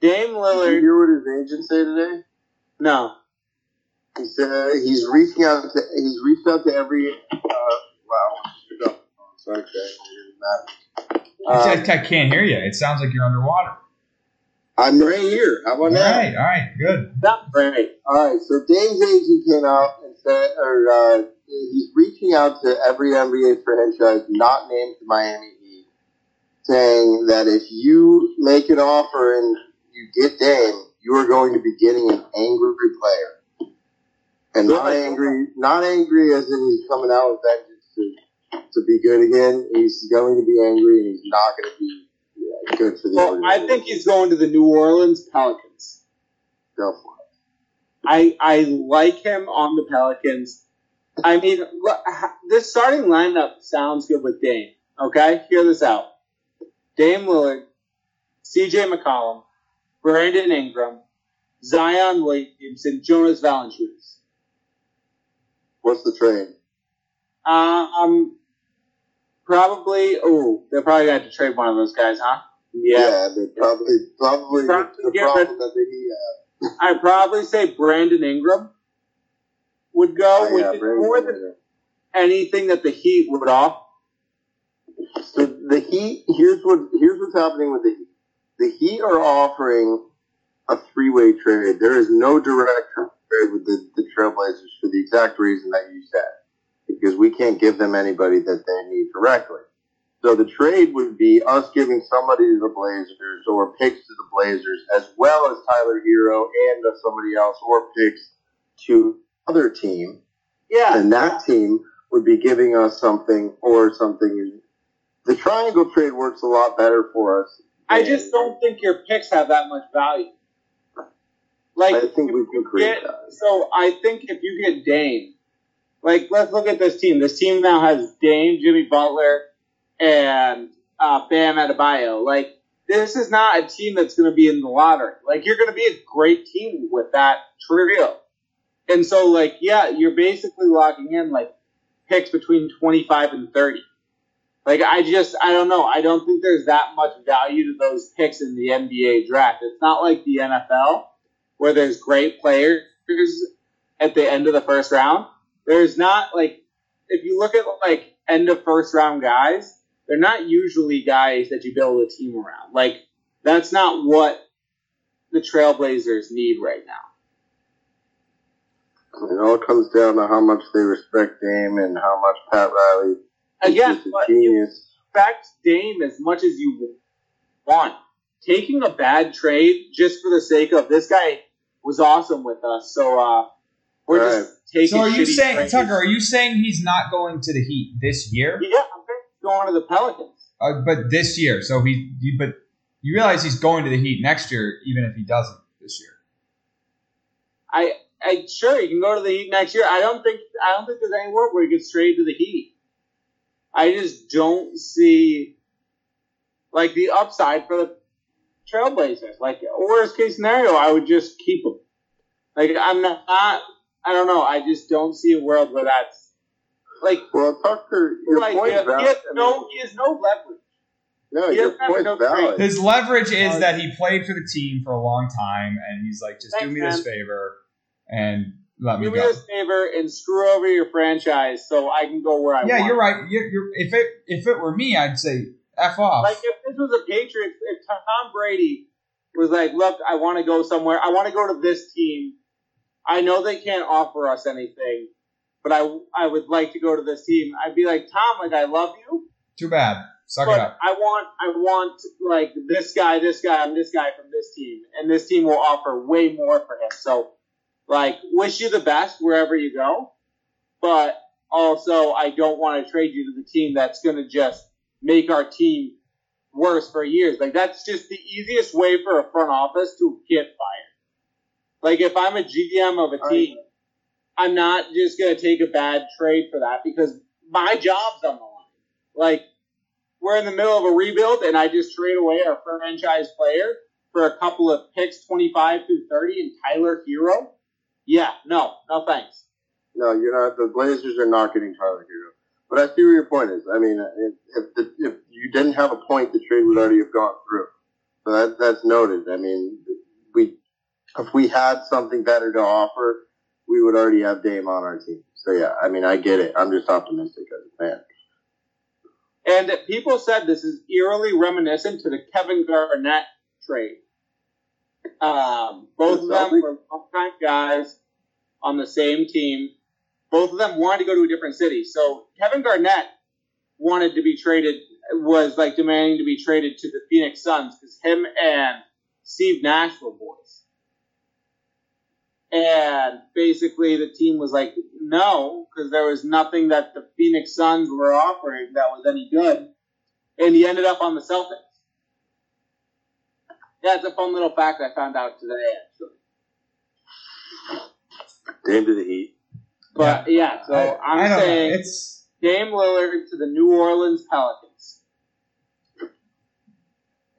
Dame Lillard. Did you hear what his agent say today? no. He said he's reaching out to he's reached out to every. Uh, wow, pick. Sorry, Jay. It doesn't I. Um, I can't hear you. It sounds like you're underwater. I'm right here. How All about now? right, all right, good. Not great. All right, so Dame's agent came out and said, or uh, he's reaching out to every NBA franchise not named Miami Heat, saying that if you make an offer and you get Dame, you are going to be getting an angry player, and not angry, not angry as in he's coming out with vengeance to to be good again. He's going to be angry, and he's not going to be. Uh, good for the Well, I think he's going to the New Orleans Pelicans. Go for it. I I like him on the Pelicans. I mean, this starting lineup sounds good with Dame. Okay, hear this out: Dame Lillard, C.J. McCollum, Brandon Ingram, Zion Williamson, Jonas Valanciunas. What's the trade? Um, probably. Oh, they're probably going to have to trade one of those guys, huh? Yeah, they probably probably, Probably the problem rid- that they need. Uh, I'd probably say Brandon Ingram would go, oh, yeah, is more than anything that the Heat would offer. Heat. Here's what here's what's happening with the Heat. The Heat are offering a three way trade. There is no direct trade with the, the Trailblazers for the exact reason that you said, because we can't give them anybody that they need directly. So the trade would be us giving somebody to the Blazers or picks to the Blazers, as well as Tyler Herro and uh, somebody else, or picks to other team Yeah, and that team would be giving us something or something. The triangle trade works a lot better for us. I just don't think your picks have that much value. Like, I think we can create get- that. So I think if you get Dame, like let's look at this team. This team now has Dame, Jimmy Butler, and uh, Bam Adebayo. Like this is not a team that's going to be in the lottery. Like you're going to be a great team with that trio. And so like yeah, you're basically locking in like picks between 25 and 30. Like I just I don't know. I don't think there's that much value to those picks in the NBA draft. It's not like the NFL where there's great players at the end of the first round. There's not like if you look at like end of first round guys, they're not usually guys that you build a team around. Like that's not what the Trailblazers need right now. It all comes down to how much they respect Dame and how much Pat Riley Again, but you respect Dame as much as you want. Taking a bad trade just for the sake of this guy was awesome with us, so uh, we're just taking. So are you saying, trades. Tucker? Are you saying he's not going to the Heat this year? Yeah, I'm going to the Pelicans. Uh, but this year, so he, he, but you realize he's going to the Heat next year, even if he doesn't this year. I, I sure you can go to the Heat next year. I don't think I don't think there's any world where he gets traded to the Heat. I just don't see like the upside for the Trailblazers. Like worst case scenario, I would just keep him. Like I'm not, I don't know. I just don't see a world where that's like Well, Tucker, your like point's he, has, valid. he has I mean, no he has no leverage. no, he your doesn't point's no valid. His leverage is that he played for the team for a long time, and he's like, just do Thanks, me this man. favor and let me Do me go. this favor and screw over your franchise so I can go where I Yeah, want. Yeah, you're right. You're, you're, if it if it were me, I'd say f off. Like if this was a Patriots, if Tom Brady was like, "Look, I want to go somewhere. I want to go to this team. I know they can't offer us anything, but I I would like to go to this team." I'd be like, "Tom, like I love you, Too bad. Suck it up. I want I want like this guy, this guy, and this guy from this team, and this team will offer way more for him. So, like, wish you the best wherever you go, but also I don't want to trade you to the team that's going to just make our team worse for years. Like that's just the easiest way for a front office to get fired. Like if I'm a GM of a team, I'm not just going to take a bad trade for that because my job's on the line. Like we're in the middle of a rebuild and I just trade away our franchise player for a couple of picks, 25 through 30 and Tyler Herro. Yeah, no, no thanks. No, you're not. The Blazers are not getting Tyler Herro. But I see where your point is. I mean, uh, if if, if you didn't have a point, the trade would already have gone through. So that that's noted. I mean, we if we had something better to offer, we would already have Dame on our team. So yeah, I mean, I get it. I'm just optimistic as a fan. And people said this is eerily reminiscent to the Kevin Garnett trade. Um, both of them were longtime guys on the same team. Both of them wanted to go to a different city. So Kevin Garnett wanted to be traded, was like demanding to be traded to the Phoenix Suns because him and Steve Nash were boys. And basically the team was like, no, because there was nothing that the Phoenix Suns were offering that was any good. And he ended up on the Celtics. Yeah, it's a fun little fact I found out today, actually. Dame to the Heat. But yeah, so I- I'm I know. saying it's Dame Lillard to the New Orleans Pelicans.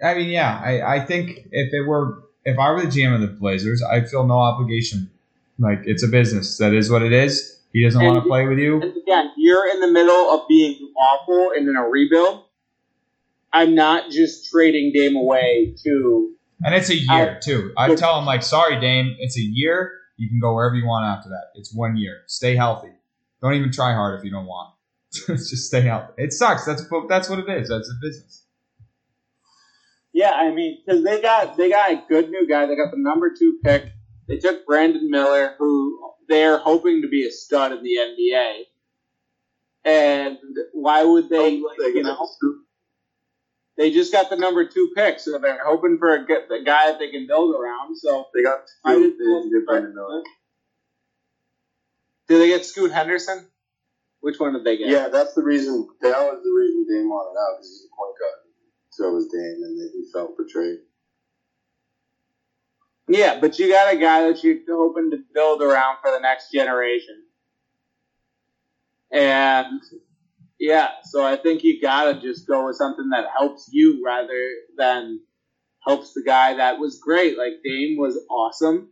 I mean, yeah, I, I think if it were if I were the GM of the Blazers, I feel no obligation. Like it's a business. That is what it is. He doesn't want to play with you. And again, you're in the middle of being awful and in a rebuild. I'm not just trading Dame away to. And it's a year too. I tell him like, sorry, Dame, it's a year. You can go wherever you want after that. It's one year. Stay healthy. Don't even try hard if you don't want. (laughs) Just stay healthy. It sucks. That's what- that's what it is. That's a business. Yeah, I mean, because they got they got a good new guy. They got the number two pick. They took Brandon Miller, who they're hoping to be a stud in the NBA. And why would they, Oh, like, you know, they just got the number two pick, so they're hoping for a good, the guy that they can build around. So They got didn't They didn't get Brandon Miller. Did they get Scoot Henderson? Which one did they get? Yeah, that's the reason. That was the reason Dame wanted out because he's a point guard. So it was Dame, and then he felt betrayed. Yeah, but you got a guy that you're hoping to build around for the next generation. And yeah, so I think you gotta just go with something that helps you rather than helps the guy that was great. Like Dame was awesome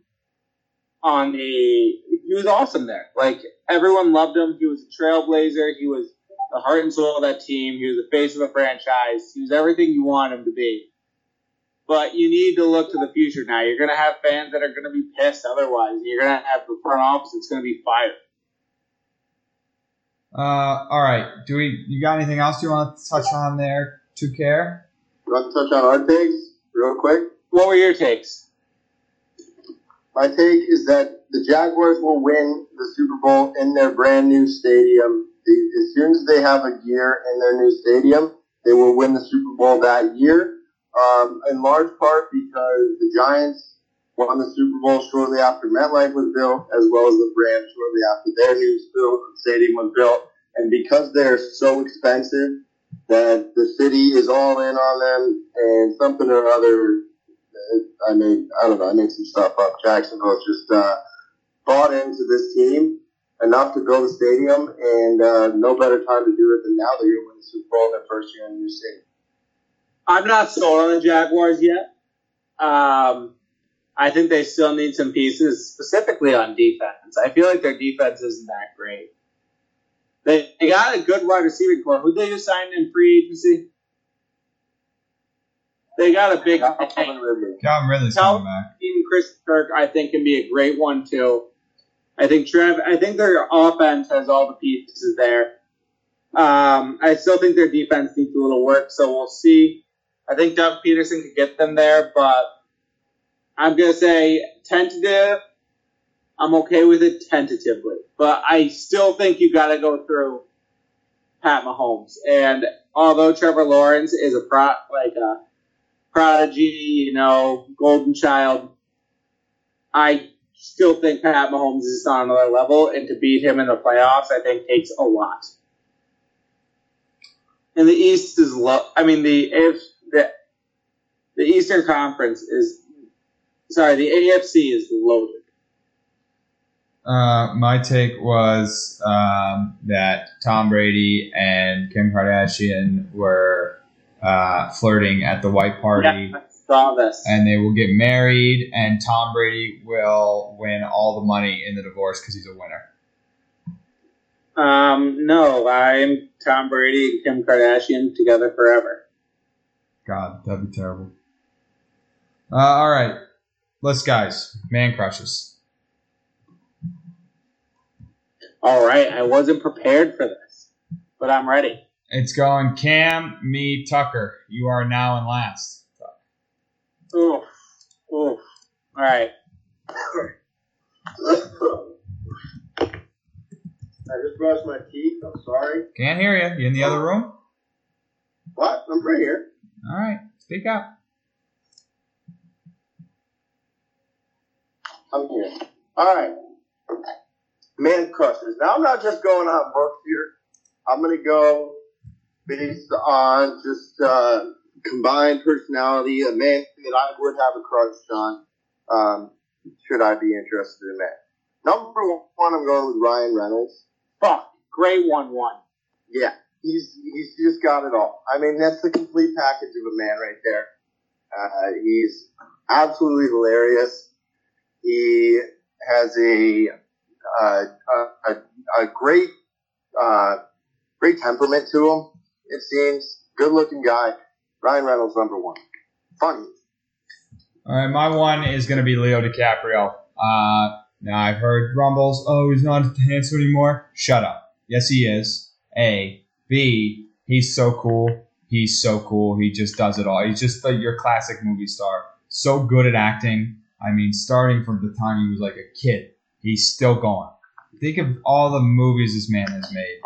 on the he was awesome there. Like everyone loved him. He was a trailblazer. He was the heart and soul of that team. He was the face of the franchise. He was everything you want him to be. But you need to look to the future now. You're to have fans that are to be pissed otherwise. You're to have the front office that's to be fired. Uh, all right. Do we? You got anything else you want to touch on there? To care? You want to touch on our takes real quick? What were your takes? My take is that the Jaguars will win the Super Bowl in their brand new stadium. The- As soon as they have a year in their new stadium, they will win the Super Bowl that year. Um, in large part because the Giants won the Super Bowl shortly after MetLife was built, as well as the Rams shortly after their new stadium was built. And because they're so expensive, that the city is all in on them, and something or other I made, I don't know, I made some stuff up. Jacksonville's just uh, bought into this team enough to build a stadium, and uh, no better time to do it than now. They're going to win the Super Bowl in their first year in the new city. I'm not sold on the Jaguars yet. Um, I think they still need some pieces, specifically on defense. I feel like their defense isn't that great. They, they got a good wide receiving core. Who they just signed in free agency? They got a big Calvin Ridley. Calvin Ridley's Tell- coming back. Even Chris Kirk, I think, can be a great one too. I think Trev. I think their offense has all the pieces there. Um, I still think their defense needs a little work, so we'll see. I think Doug Pederson could get them there, but I'm gonna say tentative. I'm okay with it tentatively, but I still think you got to go through Pat Mahomes. And although Trevor Lawrence is a pro, like a prodigy, you know, golden child, I still think Pat Mahomes is on another level, and to beat him in the playoffs, I think takes a lot. And the East is low. I mean, the if the the Eastern Conference is sorry, the AFC is loaded. Uh, my take was um, that Tom Brady and Kim Kardashian were uh, flirting at the white party, Yeah, I saw this. and they will get married, and Tom Brady will win all the money in the divorce because he's a winner. Um, no, I'm Tom Brady and Kim Kardashian together forever. God, that'd be terrible. Uh, all right, let's guys, man crushes. All right, I wasn't prepared for this, but I'm ready. It's going Cam, me, Tucker. You are now in last. Oof, oof. All right. I just brushed my teeth. I'm sorry. Can't hear you. You in the other oh. room? What? I'm right here. All right, speak up. I'm here. All right. Man crushers. Now I'm not just going on books here. I'm gonna go based on just uh, combined personality, a man that I would have a crush on. Um, should I be interested in that? Number one, I'm going with Ryan Reynolds. Fuck, great one one. Yeah, he's he's just got it all. I mean, that's the complete package of a man right there. Uh, he's absolutely hilarious. He has a uh, a, a, great uh, great temperament to him. It seems good looking guy. Ryan Reynolds number one. Funny. All right, my one is going to be Leo DiCaprio. Uh, now I've heard rumbles. Oh, he's not handsome anymore. Shut up. Yes, he is. A. B. He's so cool. He's so cool. He just does it all. He's just like your classic movie star. So good at acting. I mean, starting from the time he was like a kid, he's still going. Think of all the movies this man has made.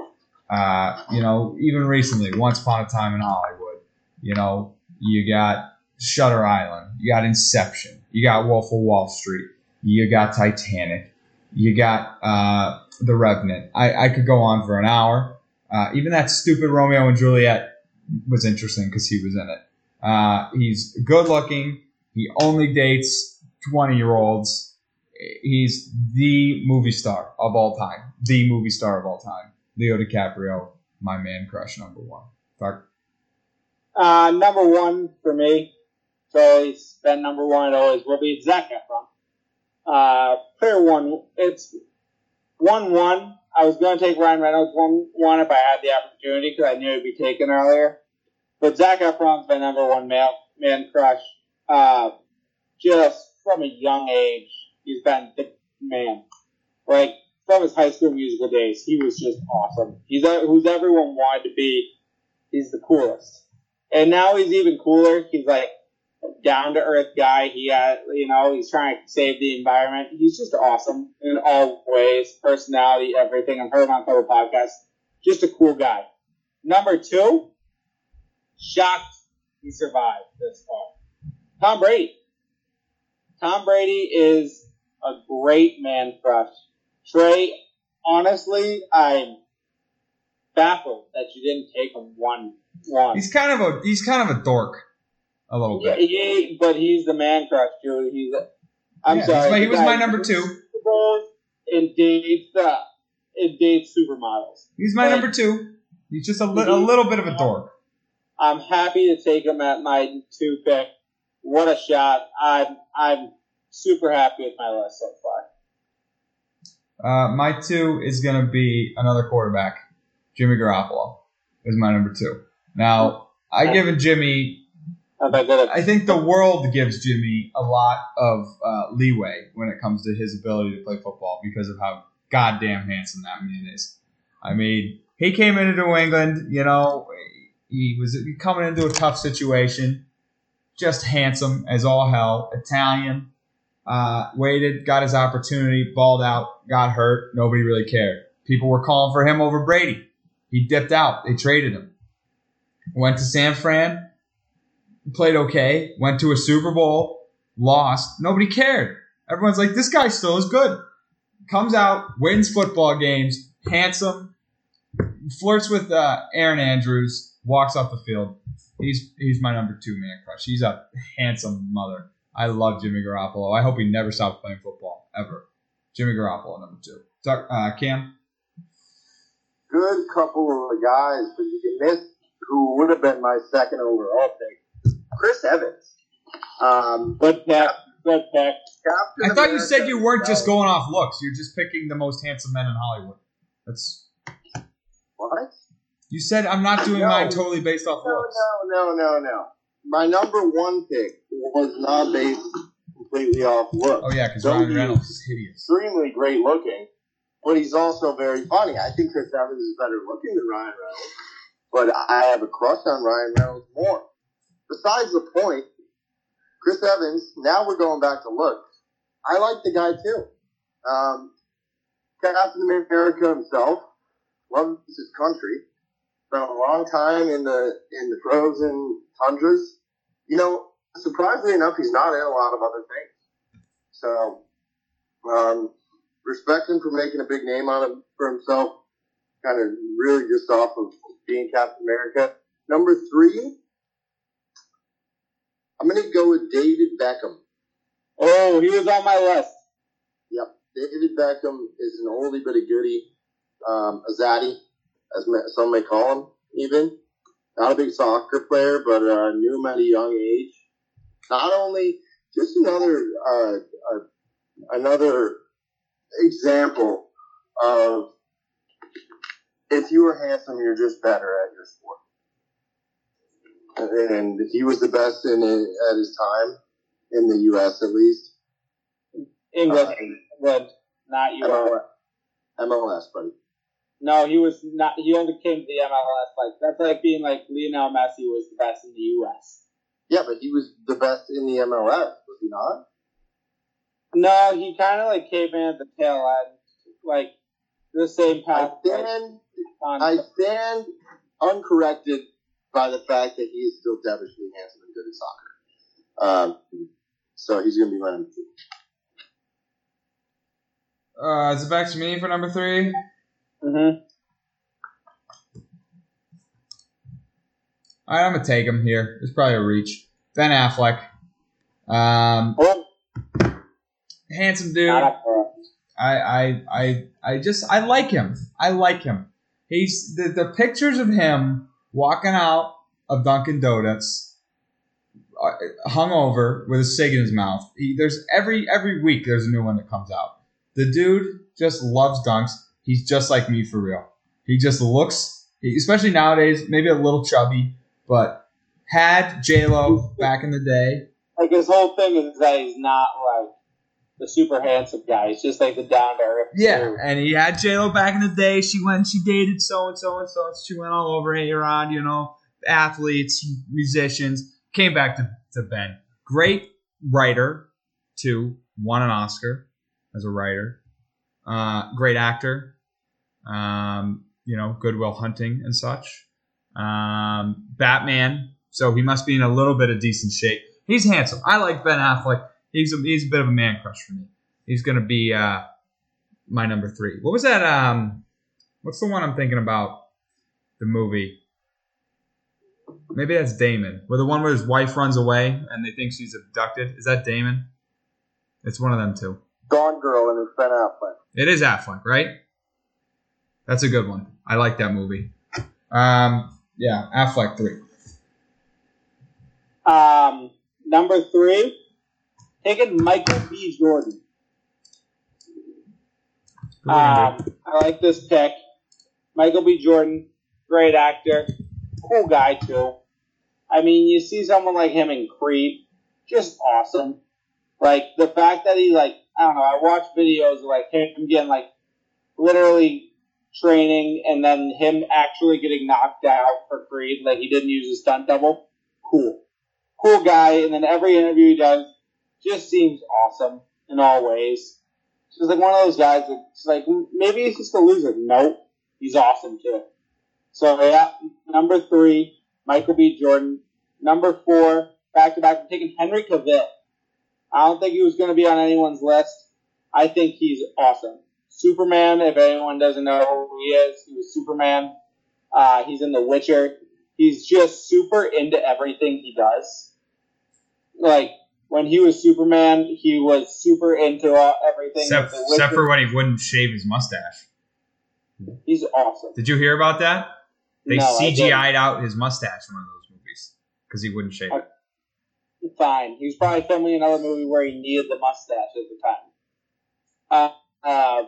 Uh, you know, even recently, Once Upon a Time in Hollywood. You know, you got Shutter Island. You got Inception. You got Wolf of Wall Street. You got Titanic. You got uh, The Revenant. I, I could go on for an hour. Uh, even that stupid Romeo and Juliet was interesting because he was in it. Uh, he's good looking. He only dates 20 year olds. He's the movie star of all time. The movie star of all time. Leo DiCaprio, my man crush number one. Fuck. Uh, number one for me, so he's been number one. It always will be Zac Efron. Uh, player one, it's one one. I was going to take Ryan Reynolds one one if I had the opportunity because I knew it'd be taken earlier. But Zac Efron's my number one male man crush. Uh, just from a young age, he's been the man. Like from his high school musical days, he was just awesome. He's a, who's everyone wanted to be. He's the coolest, and now he's even cooler. He's like down to earth guy. He had, you know, he's trying to save the environment. He's just awesome in all ways, personality, everything. I've heard him on couple podcasts. Just a cool guy. Number two, shocked he survived this far. Tom Brady. Tom Brady is a great man crush. Trey, honestly, I'm baffled that you didn't take him one one. He's kind of a he's kind of a dork, a little Yeah, bit. he, but he's the man crush, Julie. He's. A, I'm Yeah, sorry. my- he was my number two. And dates uh, and dates supermodels. He's my Like- number two. He's just a, li- a little bit of a dork. I'm happy to take him at my two pick. What a shot! I'm I'm super happy with my list so far. Uh, my two is going to be another quarterback. Jimmy Garoppolo is my number two. Now, I given Jimmy, I bet that I think the world gives Jimmy a lot of uh, leeway when it comes to his ability to play football because of how goddamn handsome that man is. I mean, he came into New England, you know, he was coming into a tough situation, just handsome as all hell, Italian, uh, waited, got his opportunity, balled out, got hurt. Nobody really cared. People were calling for him over Brady. He dipped out. They traded him. Went to San Fran, played okay. Went to a Super Bowl, lost. Nobody cared. Everyone's like, this guy still is good. Comes out, wins football games, handsome, flirts with uh, Erin Andrews, walks off the field. He's he's my number two man crush. He's a handsome mother. I love Jimmy Garoppolo. I hope he never stops playing football ever. Jimmy Garoppolo, number two. Doc- Uh, Cam, Good couple of guys, but you missed who would have been my second overall pick. Chris Evans. Um, good pick. Good pick. Captain I thought you said you weren't just going off looks. You're just picking the most handsome men in Hollywood. That's What? You said. I'm not doing No. mine totally based off No, looks. no, no, no, no. No. My number one pick was not based completely off look. Oh yeah, because Ryan Reynolds is hideous. Extremely great looking, but he's also very funny. I think Chris Evans is better looking than Ryan Reynolds, but I have a crush on Ryan Reynolds more. Besides the point, Chris Evans, now we're going back to looks. I like the guy too. Um, Captain America himself loves his country. Spent a long time in the in the frozen tundras. You know, surprisingly enough, he's not in a lot of other things. So, um, respect him for making a big name out of for himself. Kind of really just off of being Captain America. Number three, I'm gonna go with David Beckham. Oh, he was on my list. Yep, David Beckham is an oldie but a goodie, um, a zaddy, as some may call him. Even not a big soccer player, but uh, knew him at a young age. Not only just another uh, uh, another example of if you were handsome, you're just better at your sport. And he was the best in it at his time in the U.S. at least. England, Uh, England, not you. MLS, MLS, buddy. No, he was not. He only came to the MLS. Like that's like being like Lionel Messi was the best in the U.S. Yeah, but he was the best in the MLS, was he not? No, he kind of like came in at the tail end, like the same I path. like, stand, on- I stand uncorrected by the fact that he is still devilishly handsome and good at soccer. Um, so he's going to be my number two. Uh, is it back to me for number three? Mhm. All right, I'm gonna take him here. It's probably a reach. Ben Affleck, um, Oh, handsome dude. not up for us. I, I, I, I just, I like him. I like him. He's the, the pictures of him walking out of Dunkin' Donuts, uh, hungover with a cig in his mouth. He, there's every every week there's a new one that comes out. The dude just loves dunks. He's just like me for real. He just looks, especially nowadays, maybe a little chubby, but had J Lo back in the day. Like his whole thing is that he's not like the super handsome guy. He's just like the down to earth. Yeah, and he had J Lo back in the day. She went, she dated so and so and so. She went all over A Rod, you know, athletes, musicians. Came back to, to Ben. Great writer, too. Won an Oscar as a writer. Uh, great actor. Um, you know, Good Will Hunting and such. Um, Batman. So he must be in a little bit of decent shape. He's handsome. I like Ben Affleck. He's a, he's a bit of a man crush for me. He's gonna be uh, my number three. What was that? Um, what's the one I'm thinking about? The movie. Maybe that's Damon. Where the one where his wife runs away and they think she's abducted. Is that Damon? It's one of them two. Gone Girl and it's Ben Affleck. It is Affleck, right? That's a good one. I like that movie. Um, yeah, Affleck three. Um, number three, taking Michael B. Jordan. Um, I like this pick. Michael B. Jordan, great actor, cool guy too. I mean, you see someone like him in Creed, just awesome. Like the fact that he like, I don't know. I watch videos of like him getting like literally training and then him actually getting knocked out for Creed. Like he didn't use a stunt double. Cool, cool guy. And then every interview he does just seems awesome in all ways. He's like one of those guys that's like maybe he's just a loser. Nope, he's awesome too. So yeah, number three, Michael B. Jordan. Number four, back to back, I'm taking Henry Cavill. I don't think he was going to be on anyone's list. I think he's awesome. Superman, if anyone doesn't know who he is, he was Superman. Uh, he's in The Witcher. He's just super into everything he does. Like, when he was Superman, he was super into uh, everything. Except, The except for when he wouldn't shave his mustache. He's awesome. Did you hear about that? They No, CGI'd out his mustache in one of those movies because he wouldn't shave it. fine. He was probably filming another movie where he needed the mustache at the time. Uh, uh,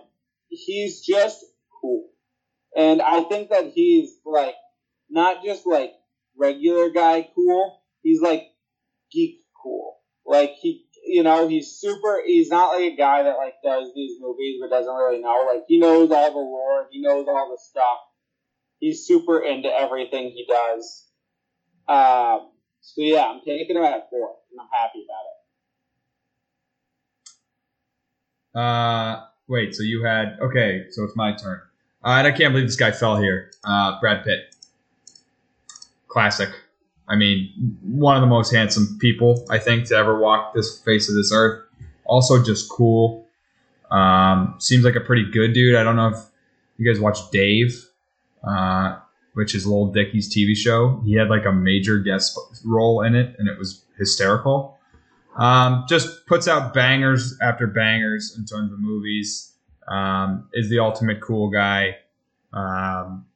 he's just cool, and I think that he's like not just like regular guy cool. He's like geek cool. Like he, you know, he's super. He's not like a guy that like does these movies but doesn't really know. Like he knows all the lore. He knows all the stuff. He's super into everything he does. Um, so yeah, I'm taking him at four, and I'm happy about it. Uh, wait. So you had okay. So it's my turn. Uh, and I can't believe this guy fell here. Uh, Brad Pitt, classic. I mean, one of the most handsome people I think to ever walk this face of this earth. Also, just cool. Um, seems like a pretty good dude. I don't know if you guys watch Dave. Uh, which is Lil Dicky's TV show. He had like a major guest role in it, and it was hysterical. Um, just puts out bangers after bangers in terms of movies. Um, is the ultimate cool guy. Um,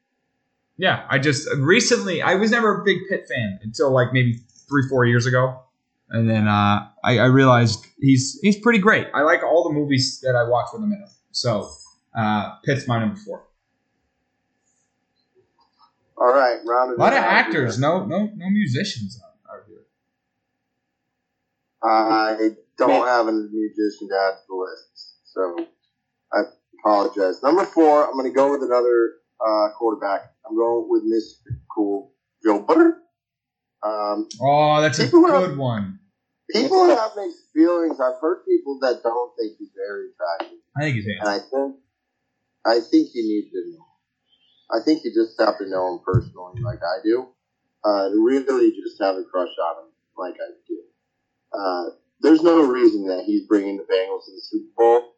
yeah, I just recently I was never a big Pitt fan until like maybe three four years ago, and then uh, I, I realized he's he's pretty great. I like all the movies that I watch with him in them. So uh, Pitt's my number four. All right, round A lot of actors, no no no musicians here. I don't have a musician to add to the list, so I apologize. Number four, I'm going to go with another uh, quarterback. I'm going with Mr. Cool Joe Butter. Um, Oh, that's a People have- good one. people have mixed feelings. I've heard people that don't think he's very attractive, I think he's and handsome. I think I think you need to know. I think you just have to know him personally, like I do, uh, really just have a crush on him, like I do. Uh, there's no reason that he's bringing the Bengals to the Super Bowl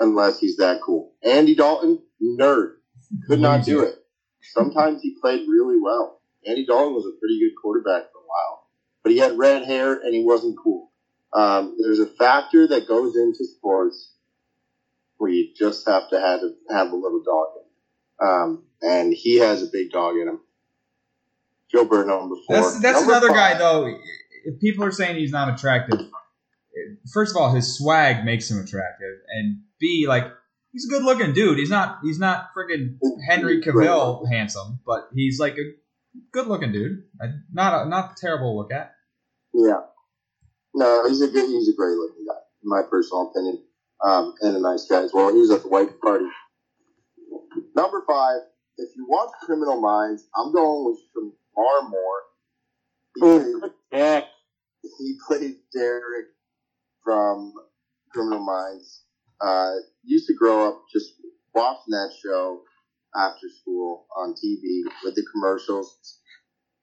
unless he's that cool. Andy Dalton, nerd, could not do it. Sometimes he played really well. Andy Dalton was a pretty good quarterback for a while, but he had red hair and he wasn't cool. Um, there's a factor that goes into sports where you just have to have, have a little dog in it. Um, and he has a big dog in him. Joe Burrow, number four. That's that's another guy though. If people are saying he's not attractive, first of all, his swag makes him attractive, and B, like he's a good looking dude. He's not he's not friggin' Henry Cavill handsome, but he's like a good looking dude. Uh, Not a, not terrible to look at. Yeah. No, he's a good, he's a great looking guy, in my personal opinion, um, and a nice guy as well. He was at the white party. Number five, if you watch Criminal Minds, I'm going with Shemar Moore. Because Yeah. (laughs) he plays Derek from Criminal Minds. Uh, used to grow up just watching that show after school on TV with the commercials.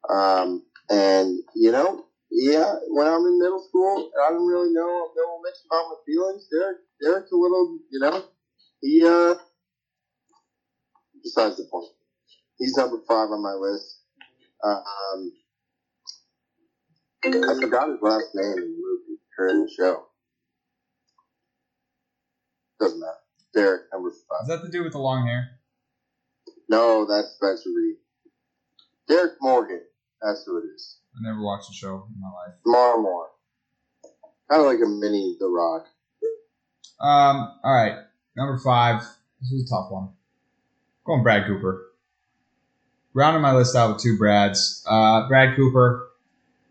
Um, and you know, yeah, when I'm in middle school, I don't really know know much about my feelings. Derek, Derek's a little, you know, he uh. Besides the point, he's number five on my list. Um, I forgot his last name in the movie or in the show. Doesn't matter. Derek, number five. Is that to do with the long hair? No, that's Spencer Reid. Derek Morgan. That's who it is. I never watched the show in my life. Tomorrow more. Kind of like a mini The Rock. Um, all right, number five. This was a tough one. Going Brad Cooper. Rounding my list out with two Brads. Uh, Brad Cooper.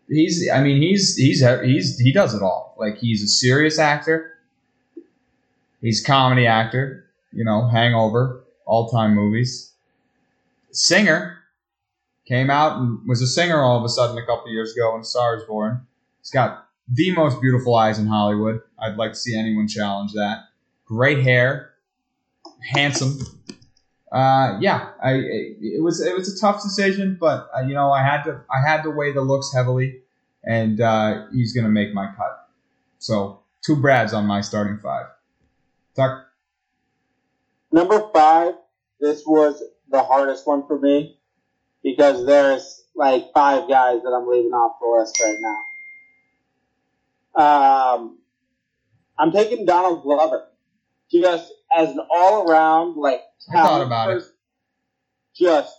He's. I mean, he's he's he's he does it all. Like he's a serious actor. He's comedy actor. You know, Hangover, all time movies. Singer. Came out and was a singer all of a sudden a couple years ago when A Star is Born. He's got the most beautiful eyes in Hollywood. I'd like to see anyone challenge that. Great hair, handsome. Uh, yeah, I it was it was a tough decision, but uh, you know I had to I had to weigh the looks heavily, and uh, he's gonna make my cut. So two Brads on my starting five. Tuck, Number five, this was the hardest one for me because there's like five guys that I'm leaving off the list right now. Um, I'm taking Donald Glover just as an all around like I thought talent about it. Just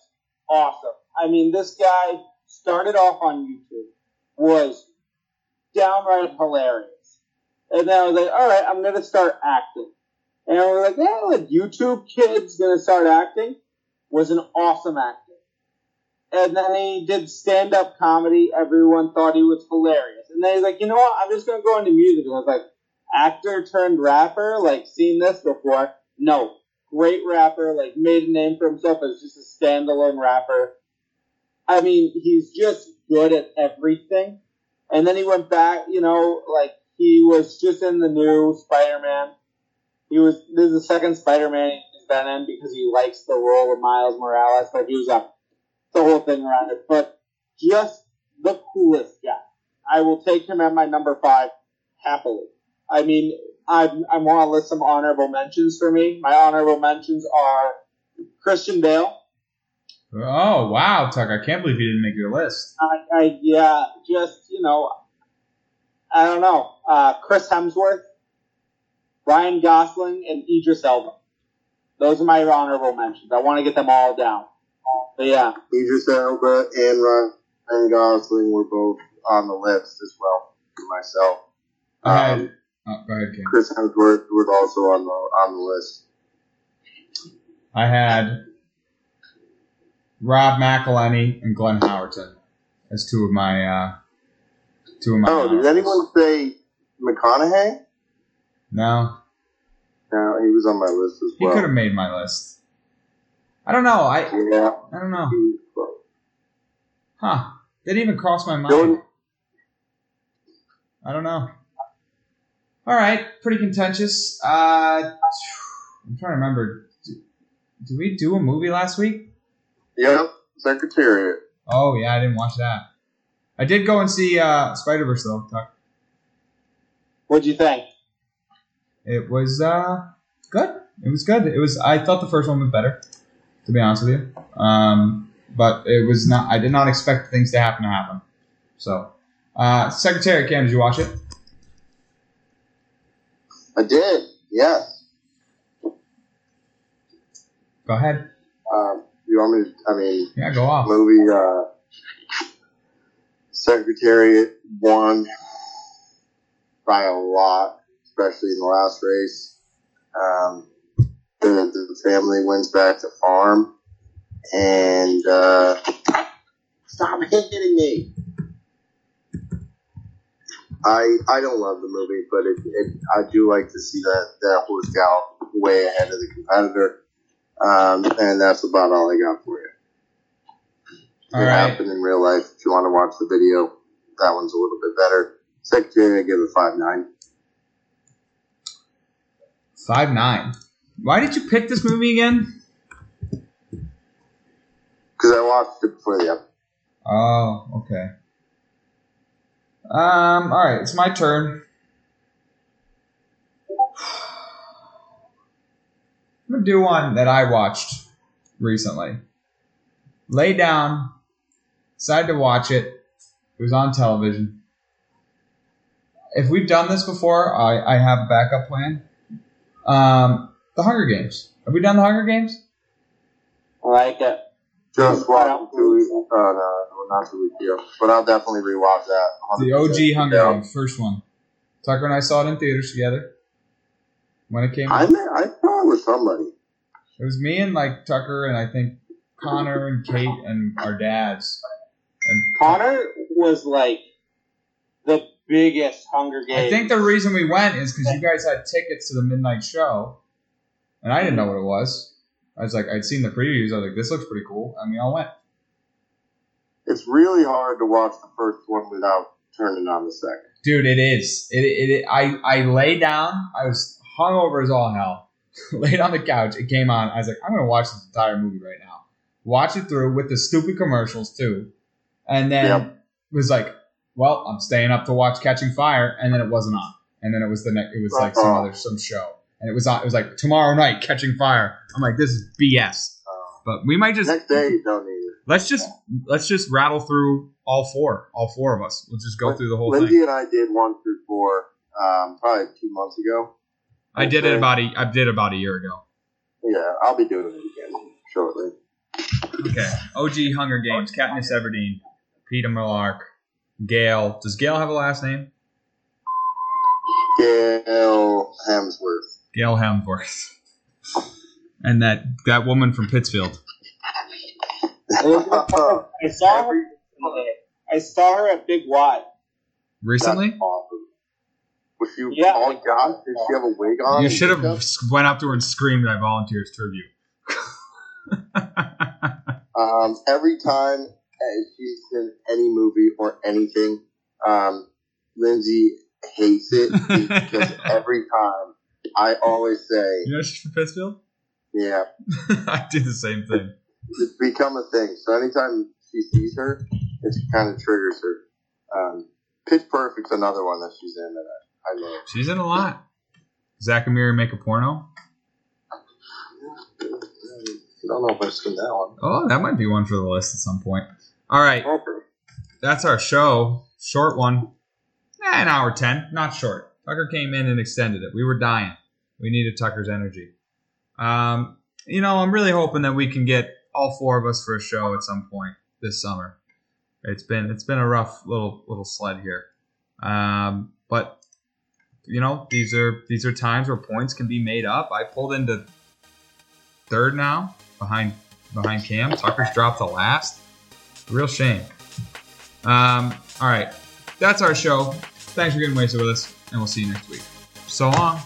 awesome. I mean, this guy started off on YouTube, was downright hilarious. And then I was like, all right, I'm going to start acting. And we're like, yeah, like YouTube kid's going to start acting. Was an awesome actor. And then he did stand up comedy. Everyone thought he was hilarious. And then he's like, you know what? I'm just going to go into music. And I was like, actor turned rapper? Like, seen this before? No. Great rapper, like, made a name for himself as just a standalone rapper. I mean, he's just good at everything. And then he went back, you know, like, he was just in the new Spider Man. He was, this is the second Spider Man he's been in because he likes the role of Miles Morales. Like, he was a, the whole thing around it. But just the coolest guy. I will take him at my number five happily. I mean, I, I want to list some honorable mentions for me. My honorable mentions are Christian Bale, Oh wow, Tuck! I can't believe you didn't make your list. I, I yeah, just you know, I don't know. Uh, Chris Hemsworth, Ryan Gosling, and Idris Elba. Those are my honorable mentions. I want to get them all down. But yeah, Idris Elba and Ryan Gosling were both on the list as well for myself. I Um, Oh, go ahead, King. Chris Hemsworth was also on the on the list. I had Rob McElhenney and Glenn Howerton as two of my uh, two of my. Oh, did anyone say McConaughey? No, No, he was on my list as well. he could have made my list. I don't know. I Yeah, I don't know. Huh? Didn't even cross my mind. Dylan, I don't know. All right, pretty contentious. Uh, I'm trying to remember. Did, did we do a movie last week? Yep, Secretariat. Oh yeah, I didn't watch that. I did go and see uh, Spider Verse though. Tuck. what'd you think? It was uh, good. It was good. It was. I thought the first one was better, to be honest with you. Um, but it was not. I did not expect things to happen to happen. So, uh, Secretary Cam, did you watch it? I did. Yes. Go ahead. Um, you want me? To, I mean, Yeah, go off. movie. Uh, Secretariat won by a lot, especially in the last race. Um, the, the family wins back to farm, and uh, stop hitting me. I I don't love the movie, but it, it I do like to see that that horse gallop way ahead of the competitor, um, and that's about all I got for you. All it right. happened in real life. If you want to watch the video, that one's a little bit better. Secretary, I give it five nine. Five nine. Why did you pick this movie again? Because I watched it before the episode. Oh, okay. Um. All right, it's my turn. I'm gonna do one that I watched recently. Lay down, decided to watch it. It was on television. If we've done this before, I, I have a backup plan. Um, the Hunger Games. Have we done the Hunger Games? I like it. Just watched two weeks. Oh no, not two weeks ago. But I'll definitely rewatch that. The 100%. OG Hunger Yeah. Games, first one. Tucker and I saw it in theaters together when it came I out. may, I saw it with somebody. It was me and like Tucker and I think Connor and Kate and our dads. And Connor was like the biggest Hunger Games. I think the reason we went is because you guys had tickets to the midnight show, and I didn't know what it was. I was like, I'd seen the previews. I was like, this looks pretty cool, and we all went. It's really hard to watch the first one without turning on the second. Dude, it is. It, it, it I I lay down. I was hungover as all hell. (laughs) Laid on the couch. It came on. I was like, I'm gonna watch this entire movie right now. Watch it through with the stupid commercials too, and then Yep. was like, well, I'm staying up to watch Catching Fire, and then it wasn't on, and then it was the next. It was like some Uh-oh. other some show, and it was on. It was like tomorrow night Catching Fire. I'm like, this is BS. But we might just Next day, you don't need it. let's just let's just rattle through all four, all four of us. We'll just go through the whole Lindsay thing. and I did one through four, um, probably two months ago. I did it about a I did about a year ago. Yeah, I'll be doing it again shortly. Okay. OG Hunger Games, Katniss Everdeen, Peeta Mellark, Gale. Does Gale have a last name? Gale Hemsworth. Gale Hemsworth. And that that woman from Pittsfield. I saw her. I saw her at Big Y. Recently? That's awesome. Was she Yeah. all got? Did she have a wig on? You should have makeup? went up to her and screamed I volunteer as tribute. (laughs) Um, every time uh, she's in any movie or anything, um, Lindsay hates it (laughs) because every time I always say, you know she's from Pittsfield? Yeah, (laughs) I do the same thing. it's become a thing. So anytime she sees her, it kind of triggers her. Um, Pitch Perfect's another one that she's in that I, I love. She's in a lot. Zack and Miri make a porno? I don't know if I've seen that one. Oh, that might be one for the list at some point. All right, Okay. that's our show. Short one. Eh, an hour 10. Not short. Tucker came in and extended it. We were dying. We needed Tucker's energy. Um, you know, I'm really hoping that we can get all four of us for a show at some point this summer. It's been it's been a rough little little sled here. Um, but you know, these are these are times where points can be made up. I pulled into third now behind behind Cam. Tucker's dropped the last. Real shame. Um, all right, that's our show. Thanks for getting wasted with us, and we'll see you next week. So long.